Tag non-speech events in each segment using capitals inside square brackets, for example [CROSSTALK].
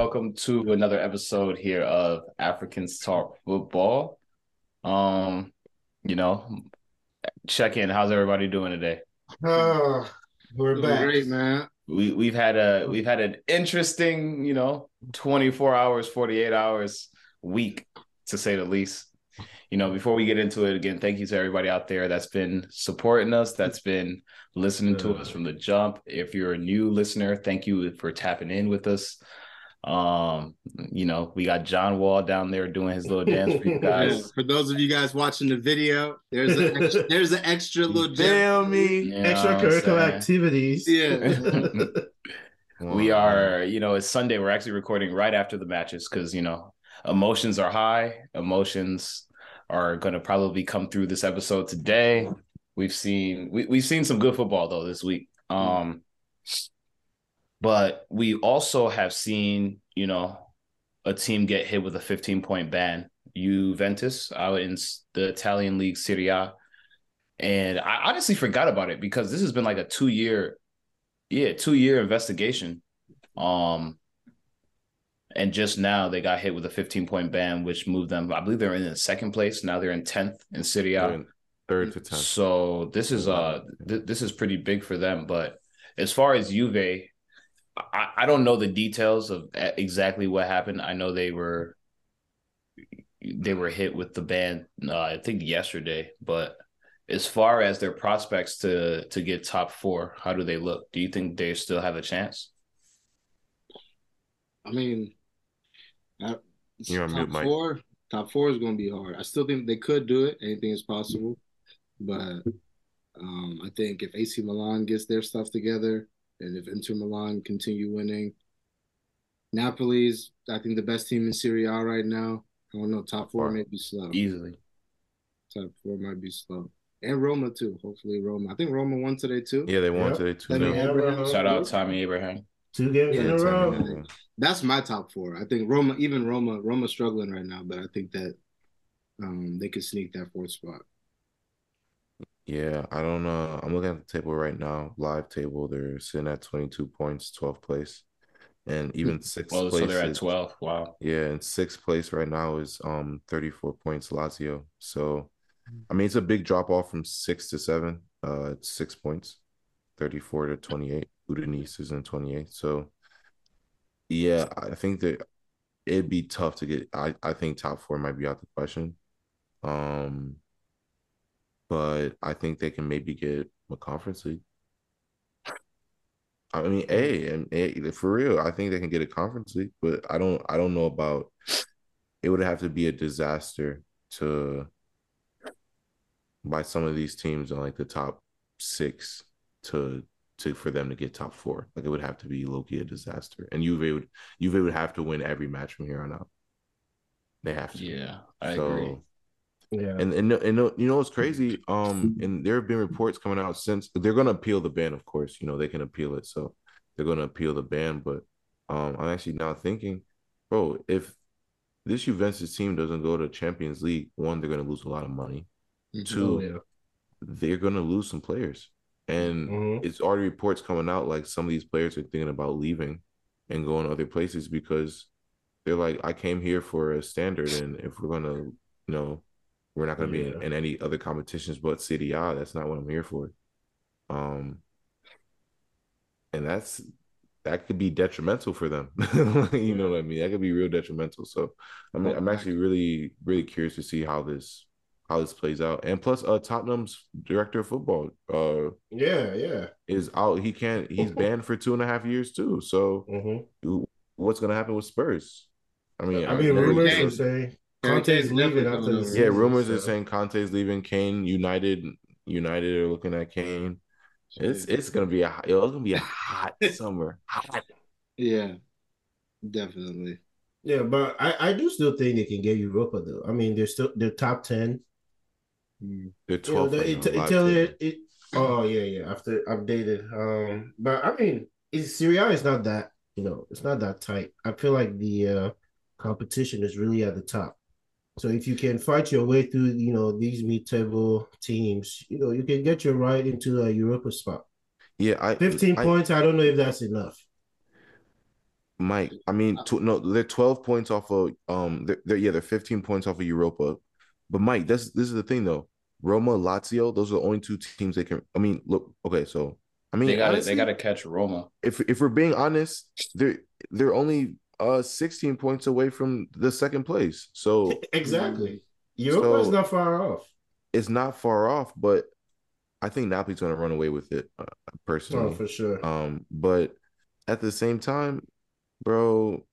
welcome to another episode here of Africans Talk Football. Um, you know, check in. How's everybody doing today? Oh, we're back. Great, man. We we've had a we've had an interesting, you know, 24 hours, 48 hours week to say the least. You know, before we get into it again, thank you to everybody out there that's been supporting us, that's been listening to us from the jump. If you're a new listener, thank you for tapping in with us. Um, you know, we got John Wall down there doing his little dance for you [LAUGHS] Yeah, guys. For those of you guys watching the video, there's an extra, [LAUGHS] there's an extra little gem. Feel me? You know Extracurricular activities. Yeah. [LAUGHS] we are, you know, it's Sunday. We're actually recording right after the matches because, you know, emotions are high. Emotions are going to probably come through this episode today. We've seen we, we've seen some good football though this week. Um, but we also have seen, you know, a team get hit with a 15 point ban. Juventus out in the Italian league Serie A. And I honestly forgot about it because this has been like a two year, yeah, two year investigation. Um, and just now they got hit with a 15 point ban, which moved them. I believe they're in second place. Now they're in 10th in Serie A. Third to tenth. So this is uh th- this is pretty big for them. But as far as Juve, I, I don't know the details of exactly what happened. I know they were they were hit with the ban uh, I think yesterday. But as far as their prospects to to get top four, how do they look? Do you think they still have a chance? I mean, I, You're on top mute, Mike. four. Top four is going to be hard. I still think they could do it. Anything is possible, but um, I think if AC Milan gets their stuff together, and if Inter Milan continue winning, Napoli's I think the best team in Serie A right now. I don't know. Top four Far. may be slow. Easily. Top four might be slow, and Roma too. Hopefully Roma. I think Roma won today too. Yeah, they won Yep. today too. I mean, no. Abraham- Shout out Tammy Abraham. Two games Yeah, in a It's row. happening. That's my top four. I think Roma, even Roma, Roma's struggling right now, but I think that um they could sneak that fourth spot. Yeah, I don't know. I'm looking at the table right now, live table. They're sitting at 22 points, 12th place, and even sixth Oh, place. so they're at 12. Wow. Yeah, and sixth place right now is um 34 points, Lazio. So, I mean, it's a big drop off from six to seven. Uh, it's six points, 34 to 28. Udinese is in 28. So, yeah, I think that it'd be tough to get. I I think top four might be out of the question. Um, but I think they can maybe get a conference league. I mean, hey, and hey, for real, I think they can get a conference league, but I don't, I don't know about. It would have to be a disaster to by some of these teams in like the top six to to for them to get top four. Like it would have to be low-key a disaster, and Juve would Juve would have to win every match from here on out. They have to. Yeah, I so, agree. Yeah. and and and you know what's crazy? Um, and there have been reports coming out since they're gonna appeal the ban. Of course, you know they can appeal it, so they're gonna appeal the ban. But um, I'm actually now thinking, bro, if this Juventus team doesn't go to Champions League, one, they're gonna lose a lot of money. Two, Oh, yeah. they're gonna lose some players, and Mhm. it's already reports coming out like some of these players are thinking about leaving and going other places because they're like, I came here for a standard, and if we're gonna, you know, we're not gonna be in, in any other competitions but Serie A. That's not what I'm here for. Um, and that's that could be detrimental for them. [LAUGHS] you know what I mean? That could be real detrimental. So, I mean, I'm actually really, really curious to see how this how this plays out. And plus, uh, Tottenham's director of football, uh, Yeah, yeah. is out. He can't. He's [LAUGHS] banned for two and a half years too. So hmm what's gonna happen with Spurs? I mean, I mean, rumors are saying Conte's Conte's leaving after coming the over. season. yeah, rumors are so- saying Conte's leaving. Kane, United, United are looking at Kane. It's it's gonna be a it's gonna be a hot [LAUGHS] summer. Hot. Yeah, definitely. Yeah, but I, I do still think they can get Europa though. I mean, they're still they're top ten. Mm. They're You know, 12th the right It- now, live Italy, table. it, oh yeah, yeah. After updated, um, but I mean, it's, Serie A is not that you know, it's not that tight. I feel like the uh, competition is really at the top. So if you can fight your way through, you know, these mid-table teams, you know, you can get your right into a Europa spot. Yeah, I Fifteen I- points. I don't know if that's enough. Mike, I mean, tw- no, they're 12 points off of um, they're, they're yeah, they're 15 points off of Europa. But Mike, this this is the thing though. Roma, Lazio, those are the only two teams they can. I mean, look, okay, so I mean, they got to they got to catch Roma. if if we're being honest, they're they're only uh 16 points away from the second place. So exactly. Europa is So- not far off. it's not far off, but I think Napoli's going to run away with it uh, personally. Oh, for sure. Um, but at the same time, bro,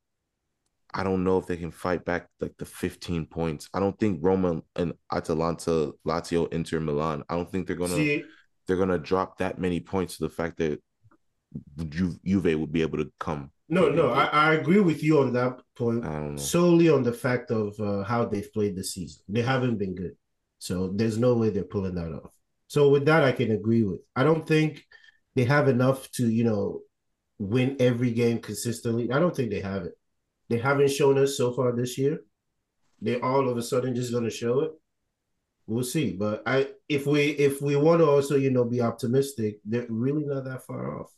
I don't know if they can fight back like the 15 points. I don't think Roma and Atalanta, Lazio, Inter Milan. I don't think they're gonna See, they're gonna drop that many points to the fact that Ju- Juve will be able to come. no, no, I, I agree with you on that point. I don't know. solely on the fact of uh, how they've played the season. They haven't been good. So there's no way they're pulling that off. So with that, I can agree with. I don't think they have enough to, you know, win every game consistently. I don't think they have it. They haven't shown us so far this year. They're all of a sudden just going to show it. We'll see. But I, if we, if we want to also, you know, be optimistic, they're really not that far off.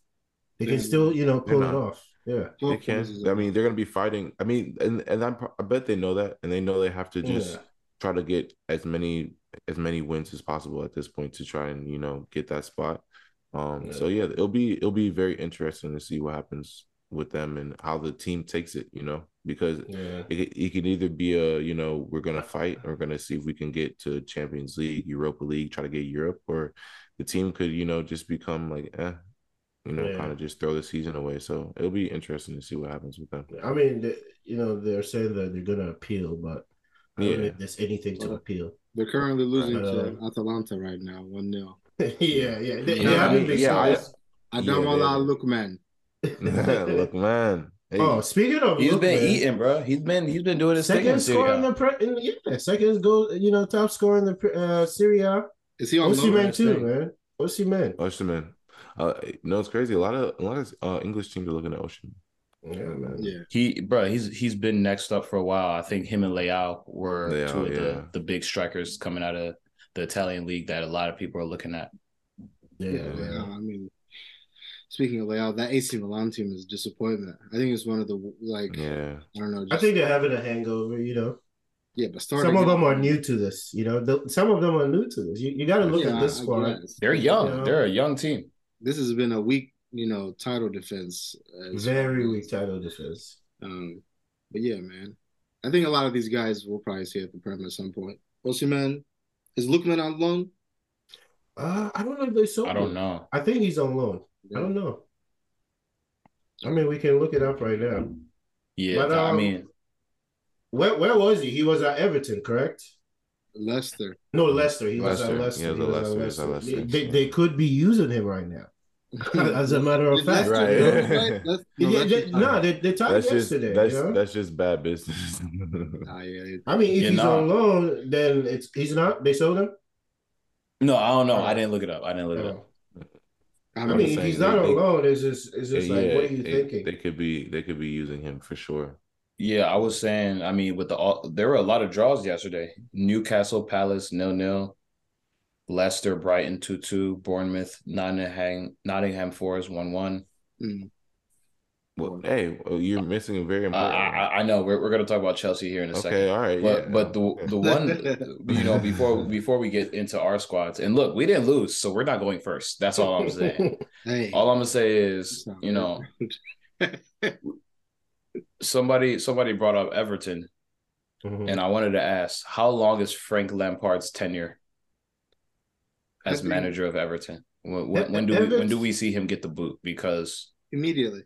They can still, you know, pull they're it off. Yeah. They can. I mean, they're gonna be fighting. I mean, and and I'm, I bet they know that, and they know they have to just Yeah. try to get as many as many wins as possible at this point to try and you know get that spot. Um. So yeah, it'll be it'll be very interesting to see what happens with them and how the team takes it. You know, because Yeah. it, could- it could either be a you know we're gonna fight or we're gonna see if we can get to Champions League, Europa League, try to get Europe, or the team could you know just become like eh, you know, Yeah. kind of just throw the season away. So it'll be interesting to see what happens with them. I mean, the, you know, they're saying that they're gonna appeal, but I don't know Yeah. if there's anything to appeal. They're currently losing Uh, to Atalanta right now, 1 0. [LAUGHS] yeah, yeah, they, they Yeah, haven't been yeah, I- close. Ademola they- Lookman. [LAUGHS] Look, man. Hey, Oh, speaking of, He's look, been man, eating, bro. He's been he's been doing his second score in the pre, in, yeah, second goal, you know, top score in the pre- uh, Serie A. Is he on Osimhen loan? Osimhen too, thing. man. Osimhen. Osimhen. Uh, no, it's crazy. A lot of a lot of uh, English teams are looking at Ocean. Yeah, man. Yeah. He, bro, he's he's been next up for a while. I think him and Leao were Leao, two of yeah. the the big strikers coming out of the Italian league that a lot of people are looking at. Yeah, Yeah. Leao, I mean, speaking of Leao, that AC Milan team is a disappointment. I think it's one of the like Yeah, I don't know. I think they're having a hangover. You know, yeah, but starting some of them are new to this. You know, the, some of them are new to this. You, you got to look Yeah, at this squad. They're young. Yeah. They're a young team. This has been a weak, you know, title defense. Very weak title defense. Um, but yeah, man, I think a lot of these guys will probably see at the Prem at some point. Osimhen, is Lookman on loan? Uh, I don't know if they sold I don't him. know. I think he's on loan. I don't know. I mean, we can look it up right now. Yeah, But, I um, mean, Where where was he? He was at Everton, correct? Leicester. No, Leicester. He was Leicester. at Leicester. He was at Leicester. He was at Leicester. Leicester. They, they could be using him right now. [LAUGHS] As a matter of fact, Leicester Right. do right? [LAUGHS] No, yeah, they, no, they, they tied that's just yesterday. that's you know? that's just bad business. [LAUGHS] Yeah, yeah. I mean, if Yeah, he's nah. on loan, then it's he's not. They sold him. no, I don't know. Oh. I didn't look it up. I didn't look it up. Oh. I I mean, mean, if he's not on they- loan, it's just it's just like, what are you it- thinking? They could be they could be using him for sure. Yeah, I was saying. I mean, with the all, there were a lot of draws yesterday. Newcastle, Palace, nil nil. Leicester, Brighton, two two. Bournemouth, Nottingham, Nottingham Forest, one one. mm, Well, hey, you're missing a very important. one. I I know we're we're gonna talk about Chelsea here in a second. okay, all right, But yeah. but the the one [LAUGHS] you know before before we get into our squads and look we didn't lose so we're not going first that's all I'm saying [LAUGHS] hey, all I'm gonna say is you know right. [LAUGHS] somebody somebody brought up Everton Mhm. and I wanted to ask how long is Frank Lampard's tenure as think- manager of Everton when, when, when do we when do we see him get the boot because immediately.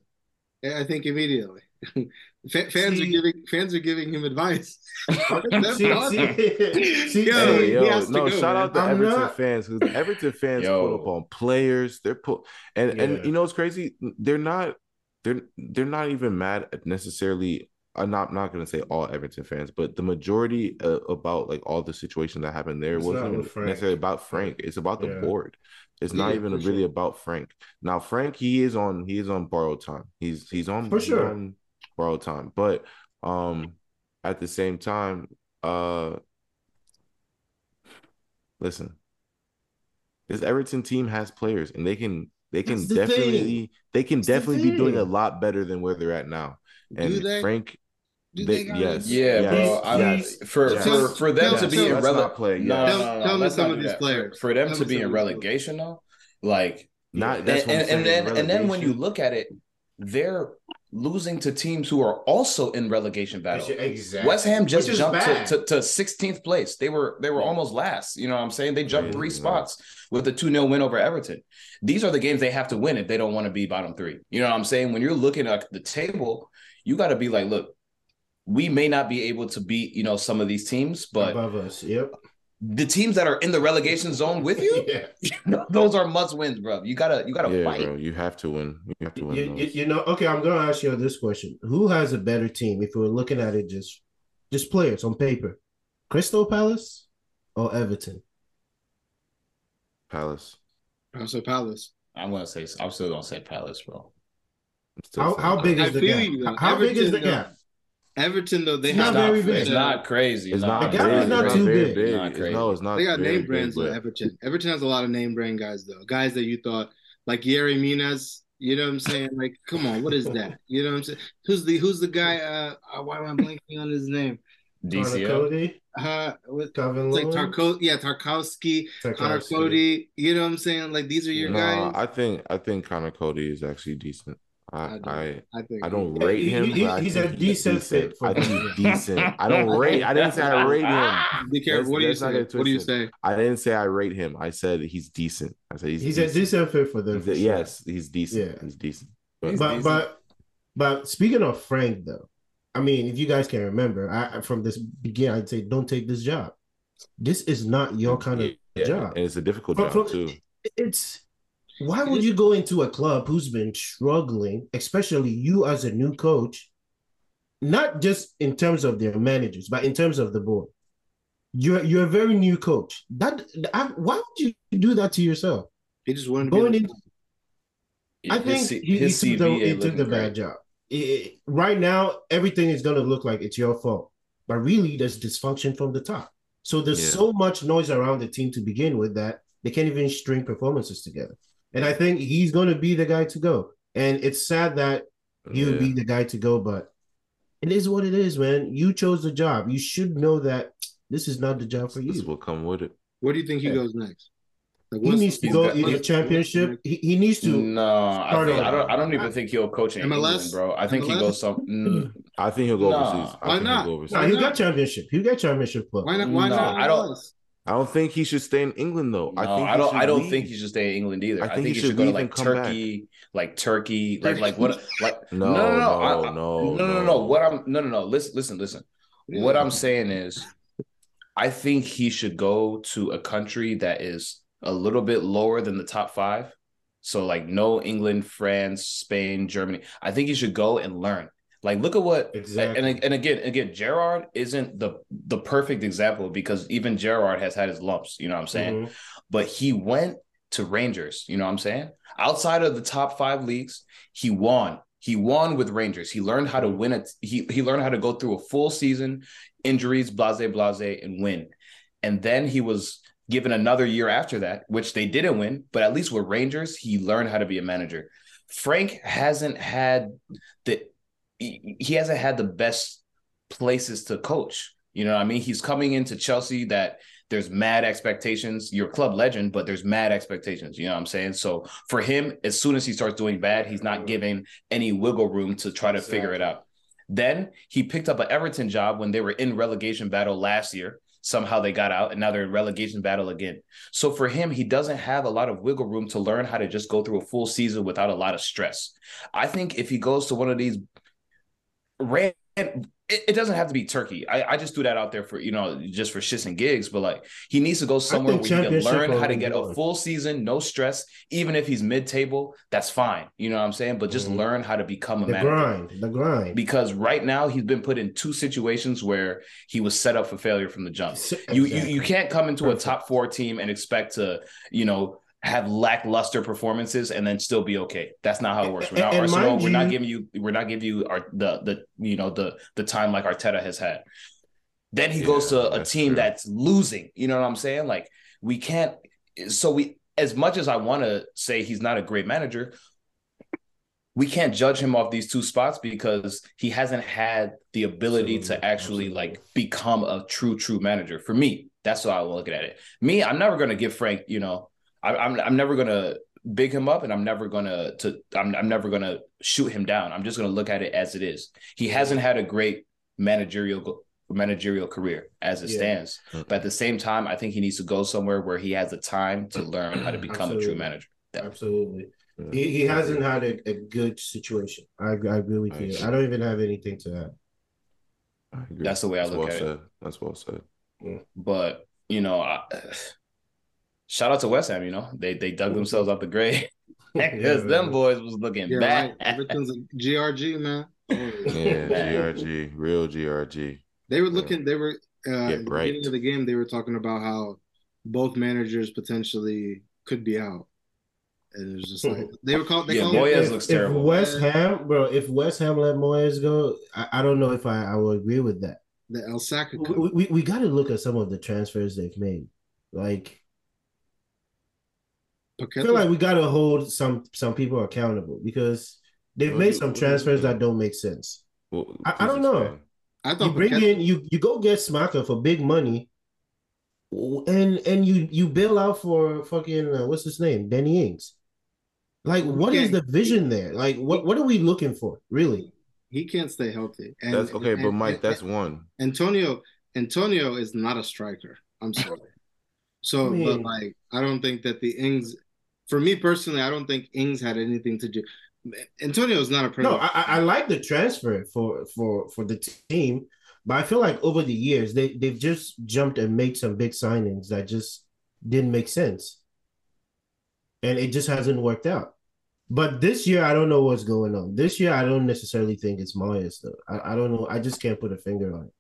I think immediately. [LAUGHS] Fa- fans are giving fans are giving him advice. [LAUGHS] That's See- awesome. see- [LAUGHS] see- Yo, Hey, yo, no, go, shout man. out to I'm Everton not- fans because Everton fans Yo. put up on players. They're put and Yeah. and you know what's crazy? They're not they're they're not even mad at necessarily. I'm not not gonna say all Everton fans, but the majority uh, about like all the situations that happened there It's wasn't even necessarily about Frank. It's about the Yeah. board. It's not even really sure. about Frank. Now Frank, he is on he is on borrowed time. He's he's on For sure. on borrowed time, but um at the same time, uh listen, this Everton team has players and they can They can the definitely thing. they can That's the definitely be doing a lot better than where they're at now. Do And they? Frank, Do they- they yes. Yeah, Yes. bro. I, Yes. For Yes. for for them Yes. to be Yes. in Let's rele- not play, No, yes. no, no, Tell- no, me some of these players. For them Tell to be in of these players. relegation though, like not that's and, what I'm and, saying. and then and then when you look at it, they're losing to teams who are also in relegation battle. Exactly. West Ham just jumped bad. to, to, to 16th place. They were they were Yeah. almost last. You know what I'm saying? They jumped Crazy, three spots with a 2-0 win over Everton. These are the games they have to win if they don't want to be bottom three. You know what I'm saying? When you're looking at the table, you got to be like, look, we may not be able to beat, you know, some of these teams, but above us. Yep. The teams that are in the relegation zone with you, [LAUGHS] yeah. [LAUGHS] those are must wins, bro. You gotta you gotta yeah, fight. bro, you have to win. You have to win. You, you, those. you know, okay, I'm gonna ask you this question. Who has a better team if we're looking at it just just players on paper? Crystal Palace or Everton? Palace. Also Palace. I'm gonna say I'm still gonna say Palace, bro. How how big I is the gap? you, though. How big is the gap? Everton though they It's have not very it's not crazy. It's not The gap big. is not too very big. Not It's- No, it's not. They got very name brands big, but- Everton. Everton has a lot of name brand guys though. Guys that you thought like Yerry Minas. You know what I'm saying? Like, come on, what is that? You know what I'm saying? Who's the Who's the guy? Uh, uh, why am I blanking on his name? DCL. Cody, Uh, what, Calvin like Lewin, Tarko, yeah, Tarkowski, Conor Coady. You know what I'm saying? Like, these are your No, guys. I think I think Conor Coady is actually decent. I I don't- I, I think I don't rate him. he- but I he's a decent fit for I think he's decent. I don't [LAUGHS] rate. I didn't say I rate him. [LAUGHS] Be careful. Let's- What do you let's say? What do you twisted. say? I didn't say I rate him. I said he's decent. I said he's He's a decent. decent fit for them. He's for a- sure. yes, he's decent. Yeah. He's decent. He's But but decent. but but speaking of Frank though, I mean, if you guys can remember, I from this beginning, I'd say don't take this job. This is not your kind of Yeah. job. and it's a difficult From- job from- too. It's why would you go into a club who's been struggling, especially you as a new coach, not just in terms of their managers, but in terms of the board. You're you're a very new coach. That I, why would you do that to yourself? He just wanted to be Going like- in, I His think C- he, he took the, he took the bad great. job. It- it- right now, everything is going to look like it's your fault, but really, there's dysfunction from the top. So there's Yeah. so much noise around the team to begin with that they can't even string performances together. And I think he's going to be the guy to go. And it's sad that he would Yeah. be the guy to go, but it is what it is, man. You chose the job. You should know that this is not the job for This you. will come with it. Where do you think he Yeah. goes next? Like, He needs to go in the championship. He, he needs to. No, I, think. I don't. I don't even think he'll coach in MLS? England, bro. I think he goes some. mm, [CLEARS THROAT] I think he'll go Nah. overseas. I Why not? He'll go overseas. No, Why he'll not? get championship. He got get championship club. Why not? Why No, not? I don't- MLS? I don't think he should stay in England though. no, I think I don't. I don't leave. think he should stay in England either. I I think think, he should should go to like Turkey, like Turkey, like like what? [LAUGHS] Like No, no, no, no, no, I- no, no, no, no. no. What I'm no, no, no. Listen, listen, listen. What I'm saying is, I think he should go to a country that is a little bit lower than the top five. So like no England, France, Spain, Germany. I think he should go and learn. Like look at what Exactly. and and again again Gerrard isn't the the perfect example because even Gerrard has had his lumps, you know what I'm saying? Mhm. But he went to Rangers, you know what I'm saying? Outside of the top 5 leagues, he won. He won with Rangers. He learned how to win it. He he learned how to go through a full season, injuries, blase blase and win. And then he was given another year after that, which they didn't win, but at least with Rangers, he learned how to be a manager. Frank hasn't had the he hasn't had the best places to coach. You know I mean? He's coming into Chelsea that there's mad expectations. You're a club legend, but there's mad expectations. You know what I'm saying? So for him, as soon as he starts doing bad, he's not giving any wiggle room to try to figure it out. Then he picked up an Everton job when they were in relegation battle last year. Somehow they got out and now they're in relegation battle again. So for him, he doesn't have a lot of wiggle room to learn how to just go through a full season without a lot of stress. I think if he goes to one of these ran it, it doesn't have to be Turkey. I, I just threw that out there for you know just for shits and gigs, but like he needs to go somewhere where he can learn how to get a full season, no stress. Even if he's mid table, that's fine. You know what I'm saying? But just Mhm. learn how to become a The manager. grind, the grind. Because right now he's been put in two situations where he was set up for failure from the jump. You you you can't come into Perfect. a top four team and expect to you know have lackluster performances and then still be okay. That's not how it works. We're not And- and Arsenal. mind We're not giving you. We're not giving you our the the you know the the time like Arteta has had. Then he goes to a that's team true. that's losing. You know what I'm saying? Like we can't. So we as much as I want to say he's not a great manager, we can't judge him off these two spots because he hasn't had the ability Absolutely. to actually Absolutely. like become a true, true manager. For me, that's how I look at it. Me, I'm never gonna give Frank, you know, I, I'm I'm never gonna big him up, and I'm never gonna to I'm I'm never gonna shoot him down. I'm just gonna look at it as it is. He hasn't had a great managerial managerial career as it Yeah. stands, Mhm. but at the same time, I think he needs to go somewhere where he has the time to [CLEARS THROAT] learn how to become a true manager. Yeah. Absolutely. Yeah. He, he hasn't had a, a good situation. I, I agree with you. I don't even have anything to add. I agree. That's the way I That's look well at it. said. That's well said. But you know, I, shout out to West Ham. You know, they they dug themselves out the grave [LAUGHS] [LAUGHS] because Yeah, them man. boys was looking Yeah, bad. right. Everything's a GRG, man. Yeah, [LAUGHS] GRG, real GRG. They were looking. They were uh, Get at the right. beginning of the game. They were talking about how both managers potentially could be out, and it was just like they were called. They Yeah, called Moyes if, looks if terrible. West Ham, bro, if West Ham let Moyes go, I, I don't know if I, I will agree with that. the El Saka. We, we, we got to look at some of the transfers they've made. Like, I feel like we got to hold some some people accountable because they've made some what do you transfers that don't make sense. Well, I- I don't know. explain. I You bring Paqueta- in you you go get Scamacca for big money, and and you you bail out for fucking uh, what's his name, Danny Ings. Like, Well, what is yeah. the vision there? Like, what what are we looking for, really? he can't stay healthy. And, That's okay, but Mike, and- that's one. Antonio. Antonio is not a striker. I'm sorry. [LAUGHS] So, I mean- but like, I don't think that the Ings. For me personally, I don't think Ings had anything to do. Antonio is not a Premier No, I, I I like the transfer for for for the team, but I feel like over the years they they've just jumped and made some big signings that just didn't make sense, and it just hasn't worked out. But this year, I don't know what's going on. This year, I don't necessarily think it's Moyes though. I, I don't know. I just can't put a finger on it.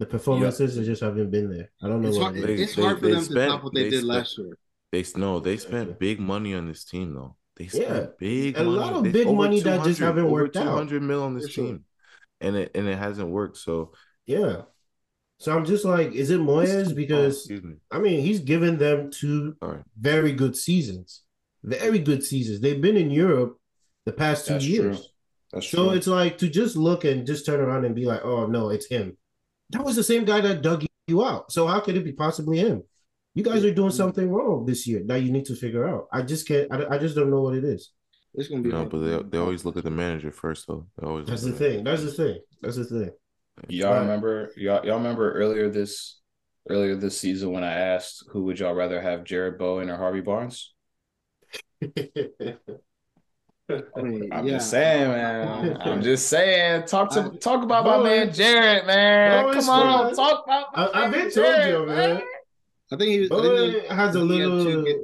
The performances they just haven't been there. I don't know It's what hard, it is. They- it's they- hard for they them spent- to top what they, they did spent- last year. They no, they spent big money on this team though. They spent Yeah. big A money. lot of They- big money that just haven't worked out. 200 mil on this team. And it and it hasn't worked. So Yeah. So I'm just like, is it Moyes? Oh, Because excuse me. I mean, he's given them two Sorry. very good seasons. Very good seasons. They've been in Europe the past two That's years. true. So it's like to just look and just turn around and be like, oh no, it's him. That was the same guy that dug you out. So how could it be possibly him? You guys are doing something wrong this year that you need to figure out. I just can't. I, I just don't know what it is. It's gonna be No, hard. but they they always look at the manager first though. They always That's the at thing. That's the thing. That's the thing. Y'all remember y'all y'all remember earlier this earlier this season when I asked who would y'all rather have Jarrod Bowen or Harvey Barnes? I [LAUGHS] mean, I'm yeah. just saying, man. [LAUGHS] I'm just saying. Talk to I- talk about my man Jarrod, man. Bowen's Come on, fine. talk about my I, I've man been told Jarrod, you, man. I think he was. I Bowen think, has a he had two little. good-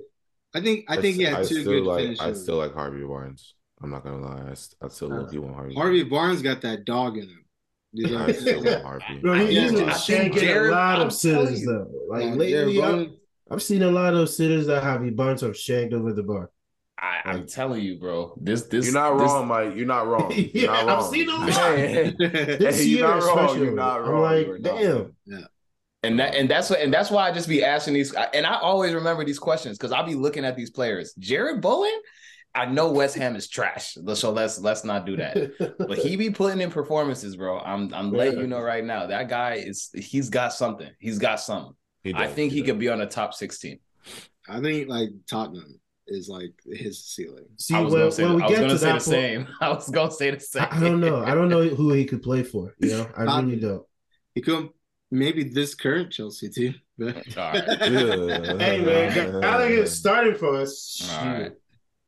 I think. I think he had I two good like finishes. I still like Harvey Barnes. I'm not gonna lie. I, st- I still look you want Harvey. Harvey Barnes got that dog in him. You know? [LAUGHS] I still want Harvey. Bro, he, Yeah, he's been I think shanking Jarrod- a lot of sitters though. Like Uh, lately, Jarrod I've, I've seen a lot of sitters that have Barnes have shanked over the bar. I, I'm telling you, bro. This this You're not this- wrong, Mike. You're not wrong. [LAUGHS] You're Yeah, not I've wrong. seen a lot. Man. This Hey, [LAUGHS] year, you're not wrong. especially, You're not wrong. I'm like, You're not damn. And that and that's what and that's why I just be asking these and I always remember these questions because I'll be looking at these players. Jarrod Bowen, I know West Ham is trash, so let's let's not do that. But he be putting in performances, bro. I'm I'm letting Yeah. you know right now. That guy is he's got something. He's got something. He I think he does. could be on a top 16. I think like Tottenham is like his ceiling. See, I was when, gonna say, when we I was get gonna to say the that point, same. [LAUGHS] I was gonna say the same. I, I don't know. I don't know who he could play for. You know, I really don't. He could maybe this current Chelsea team. but- All right. [LAUGHS] Yeah. Hey man, Gallagher starting for us. All right.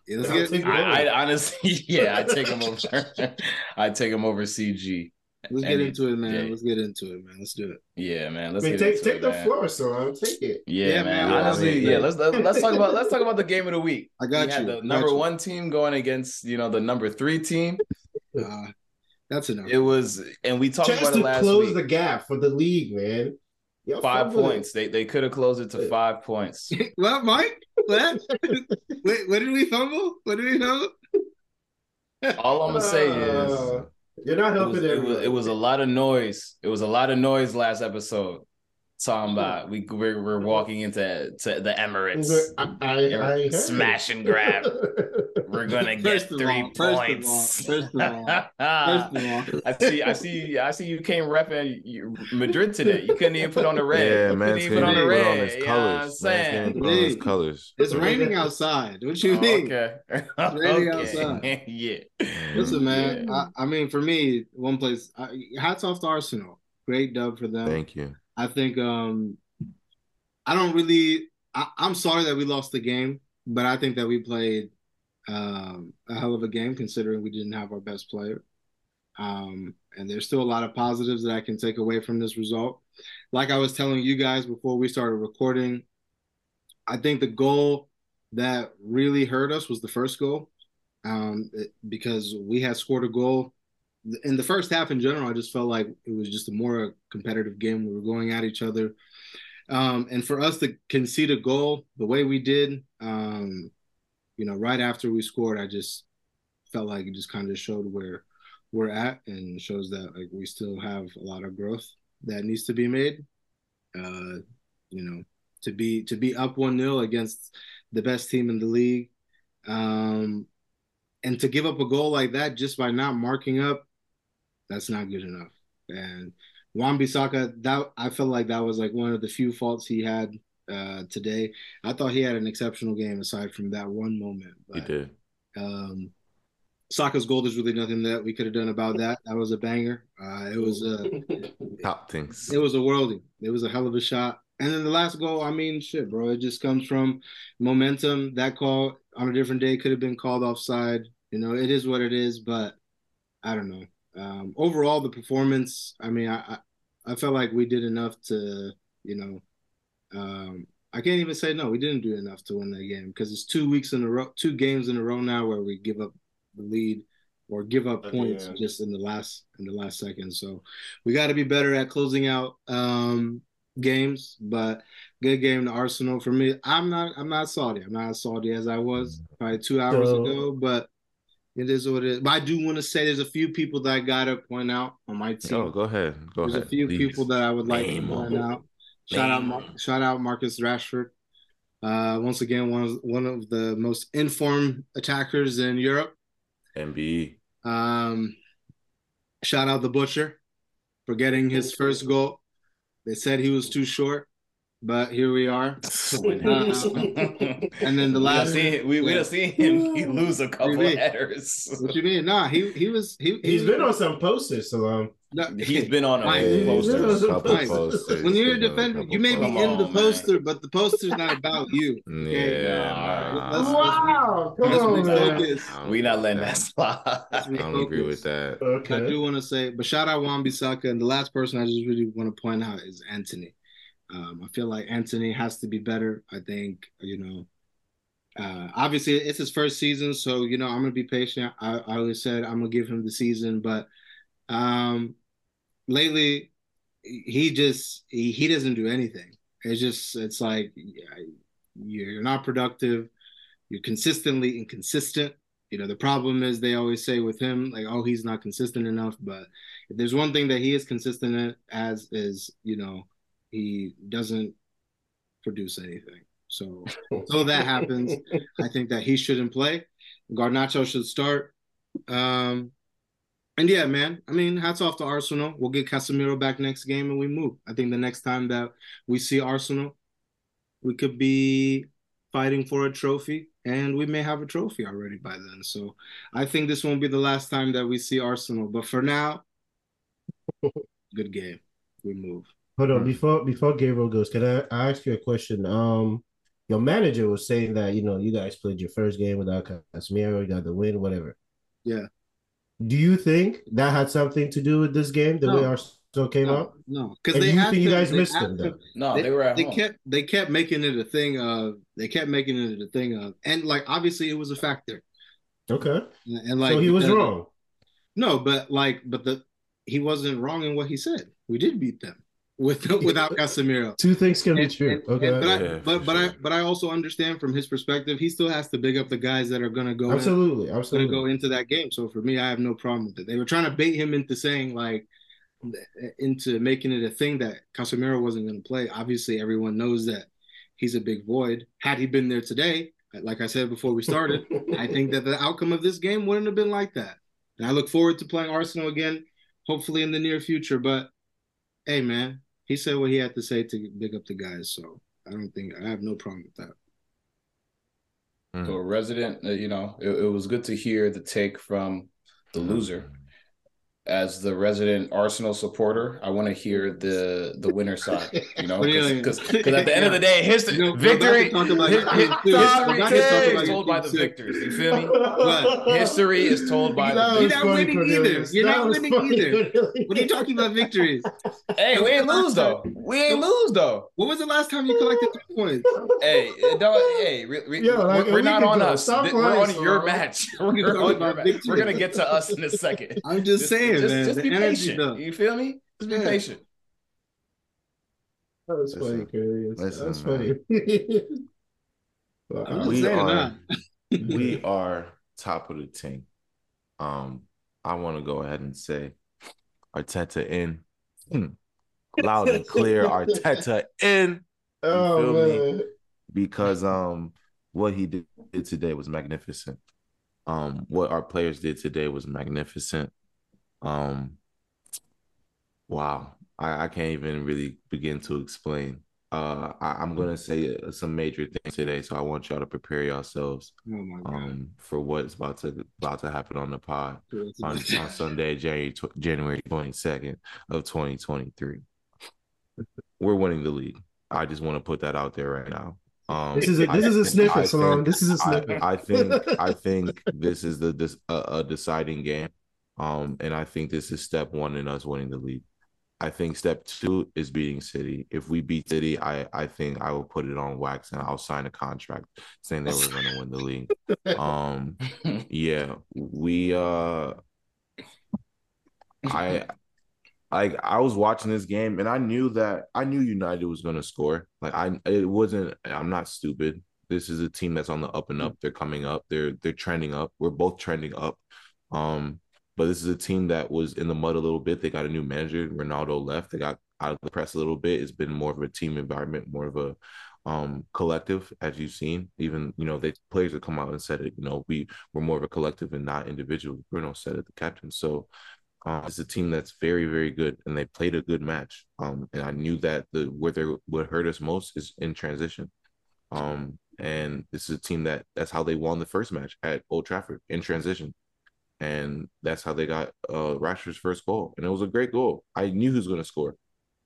Yeah, let's I'll get take it. I, I honestly, [LAUGHS] yeah, I take him over. [LAUGHS] I take him over CG. let's get Any- into it, man. yeah. Let's get into it, man. Let's do it. Yeah, man. Let's mean, get take into take it, the man. floor, so I'll take it. Yeah, Yeah, man. man. Honestly, Yeah. yeah. Let's let's let's talk about let's talk about the game of the week. I got we had you. the Got number you. one team going against you know the number three team. Uh, that's enough. It was, and we talked Chance about it to last close week. the gap for the league, man. Y'all five fuck with it. points. They they could have closed it to five points. [LAUGHS] what, Mike? What? [LAUGHS] Wait, what did we fumble? What did we fumble? All I'm gonna say is Uh, you're not it helping was, it, was, it was a lot of noise. It was a lot of noise last episode. Talking about we we're, we're walking into to the Emirates, I, I, I smash and grab. We're gonna [LAUGHS] get First three all, first of points. all, first of all, First of all, [LAUGHS] I see, I see, I see. You came repping Madrid today. You couldn't even put on the red. Yeah, you man's couldn't even put on the put on red. his You know what I'm colors. Saying? put on his colors. it's raining outside. What you Oh, mean? okay. [LAUGHS] raining okay. outside. yeah. Listen, man. Yeah. I, I mean, for me, one place. I, hats off to Arsenal. Great dub for them. Thank you. I think. Um, I don't really. I, I'm sorry that we lost the game, but I think that we played um, a hell of a game considering we didn't have our best player. Um, and there's still a lot of positives that I can take away from this result. Like I was telling you guys before we started recording, I think the goal that really hurt us was the first goal um, because we had scored a goal in the first half. In general, I just felt like it was just a more competitive game. We were going at each other, um, and for us to concede a goal the way we did, um, you know, right after we scored, I just felt like it just kind of showed where we're at and shows that like we still have a lot of growth that needs to be made. Uh, you know, to be to be up one 0 against the best team in the league, um, and to give up a goal like that just by not marking up, that's not good enough. And Wan Bissaka, that I felt like that was like one of the few faults he had uh, today. I thought he had an exceptional game aside from that one moment. But, did. um, Saka's goal, there's really nothing that we could have done about that. That was a banger. Uh, it was a [LAUGHS] Top things. it was a worldie. It was a hell of a shot. And then the last goal, I mean, shit, bro. It just comes from momentum. That call on a different day could have been called offside. You know, it is what it is, but I don't know. Um, overall, the performance, I mean, I, I felt like we did enough to, you know, um, I can't even say no, we didn't do enough to win that game because it's two weeks in a row, two games in a row now where we give up the lead or give up points end. just in the last in the last second. So we got to be better at closing out um, games. But good game to Arsenal for me. I'm not I'm not salty. I'm not as salty as I was probably two hours So- ago, but. It is what it is. But I do want to say there's a few people that I gotta point out on my team. Oh, go ahead. Go There's ahead. a few please. people that I would like Name to point 'em. out. Shout out, Mar- shout out Marcus Rashford. Uh, once again, one of one of the most informed attackers in Europe. MB. Um, shout out the butcher for getting his first goal. They said he was too short, but here we are. Uh, [LAUGHS] and then the we last- don't see we, we don't see him he lose a couple Really? of headers. What you mean? Nah, he he was he um, He's he been on some posters, Salam. no, He's been on a Mike, few he's been on posters. Couple Mike, posters, when you're a defender, couple you may be Come in the on, man. poster, but the poster's not about you. [LAUGHS] Yeah. Nah. Let's- Wow, come let's on, man. refocus. I don't We not letting that slide. I don't agree with that. I do want to say, but shout out Wan Bissaka, and the last person I just really want to point out is Antony. Um, I feel like Antony has to be better. I think you know, uh, obviously it's his first season, so you know I'm gonna be patient. I, I always said I'm gonna give him the season, but um, lately he just he, he doesn't do anything. It's just it's like you're not productive. You're consistently inconsistent. You know, the problem is they always say with him, like, oh, he's not consistent enough. But if there's one thing that he is consistent as is, you know, he doesn't produce anything. So [LAUGHS] until that happens, I think that he shouldn't play. Garnacho should start. Um, and yeah, man, I mean, hats off to Arsenal. We'll get Casemiro back next game and we move. I think the next time that we see Arsenal, we could be fighting for a trophy and we may have a trophy already by then. So I think this won't be the last time that we see Arsenal. But for now, [LAUGHS] good game. We move. Hold on, before before Gabriel goes, can I, I ask you a question? Um, your manager was saying that you know you guys played your first game without Casemiro, you got the win, whatever. Yeah. Do you think that had something to do with this game, the No. way Arsenal came no, out? no, because And they you asked think you guys missed asked them, though? No, they, they were at they home. kept they kept making it a thing of they kept making it a thing of and like obviously it was a factor Okay, and like so he was the- wrong. no but like but the he wasn't wrong in what he said we did beat them with without Casemiro Two things can be true. and- okay, and- but I, Yeah, but for but I but I also understand from his perspective he still has to big up the guys that are gonna go absolutely, in, absolutely, gonna go into that game so for me I have no problem with it they were trying to bait him into saying like into making it a thing that Casemiro wasn't going to play. Obviously, everyone knows that he's a big void. Had he been there today, like I said before we started, I think that the outcome of this game wouldn't have been like that. And I look forward to playing Arsenal again, hopefully in the near future. But hey, man, he said what he had to say to big up the guys. So I don't think I have no problem with that. So a resident, uh, you know, it, it was good to hear the take from the loser as the resident Arsenal supporter, I want to hear the the winner side. You know, [LAUGHS] because at the end of the day, history, you know, victory, [LAUGHS] history is told by the victors. You feel me? But history is told by the. You're not winning either. You're not winning either. What are you talking about victories? Hey, we ain't lose though. We ain't lose though. What was the last time you collected three points? Hey, don't. Hey, re, re, Yo, like, we're, we're not on us. We're on your [LAUGHS] match. We're, we're gonna get to us in a second. I'm just saying just, man. Just be patient. You feel me? Just be yeah. patient. That was funny, Curry. That's funny. [LAUGHS] we are [LAUGHS] we are top of the team. Um, I want to go ahead and say Arteta in. Hmm. Loud and clear, Arteta in. Oh man. Me? Because um what he did today was magnificent. Um, what our players did today was magnificent. Um, wow, I, I can't even really begin to explain. Uh, I, am gonna say uh, some major things today, so I want y'all to prepare yourselves oh um, for what's about to about to happen on the pod on, on Sunday, January January 22nd of 2023. We're winning the league. I just want to put that out there right now. Um, this is a, this I, is a snippet, Salon. This is a snippet. I, I, think I [LAUGHS] think this is the this a, a deciding game. Um, and I think this is step one in us winning the league. I think step two is beating City. If we beat City, I I think I will put it on wax and I'll sign a contract saying that we're going to win the league. Um, [LAUGHS] yeah, we uh, I like I was watching this game and I knew that I knew United was going to score. Like I, it wasn't. I'm not stupid. This is a team that's on the up and up. They're coming up. They're they're trending up. We're both trending up. Um, but this is a team that was in the mud a little bit. They got a new manager. Ronaldo left. They got out of the press a little bit. It's been more of a team environment, more of a um collective, as you've seen. Even you know, the players have come out and said it. You know, we we're more of a collective and not individual. Bruno said it, the captain. So uh, it's a team that's very, very good, and they played a good match. Um, and I knew that the where they would hurt us most is in transition. Um, and this is a team that that's how they won the first match at Old Trafford in transition and that's how they got uh Rashford's first goal, and it was a great goal. I knew he was going to score.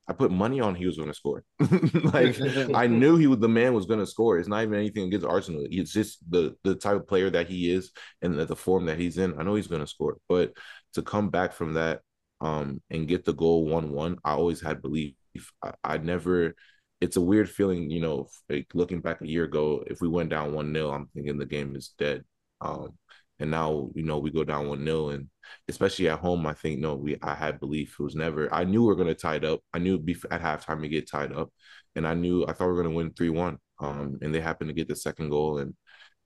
I put money on he was going to score. [LAUGHS] like [LAUGHS] I knew he was the man was going to score. It's not even anything against Arsenal. It's just the the type of player that he is and the, the form that he's in. I know he's going to score, but to come back from that um and get the goal one one, I always had belief. I, I never. It's a weird feeling, you know. Like looking back a year ago, if we went down one 0 I'm thinking the game is dead. Um, and now you know we go down one nil, and especially at home, I think no, we I had belief. It was never. I knew we are gonna tie it up. I knew at halftime we get tied up, and I knew I thought we were gonna win three one. Um, and they happened to get the second goal, and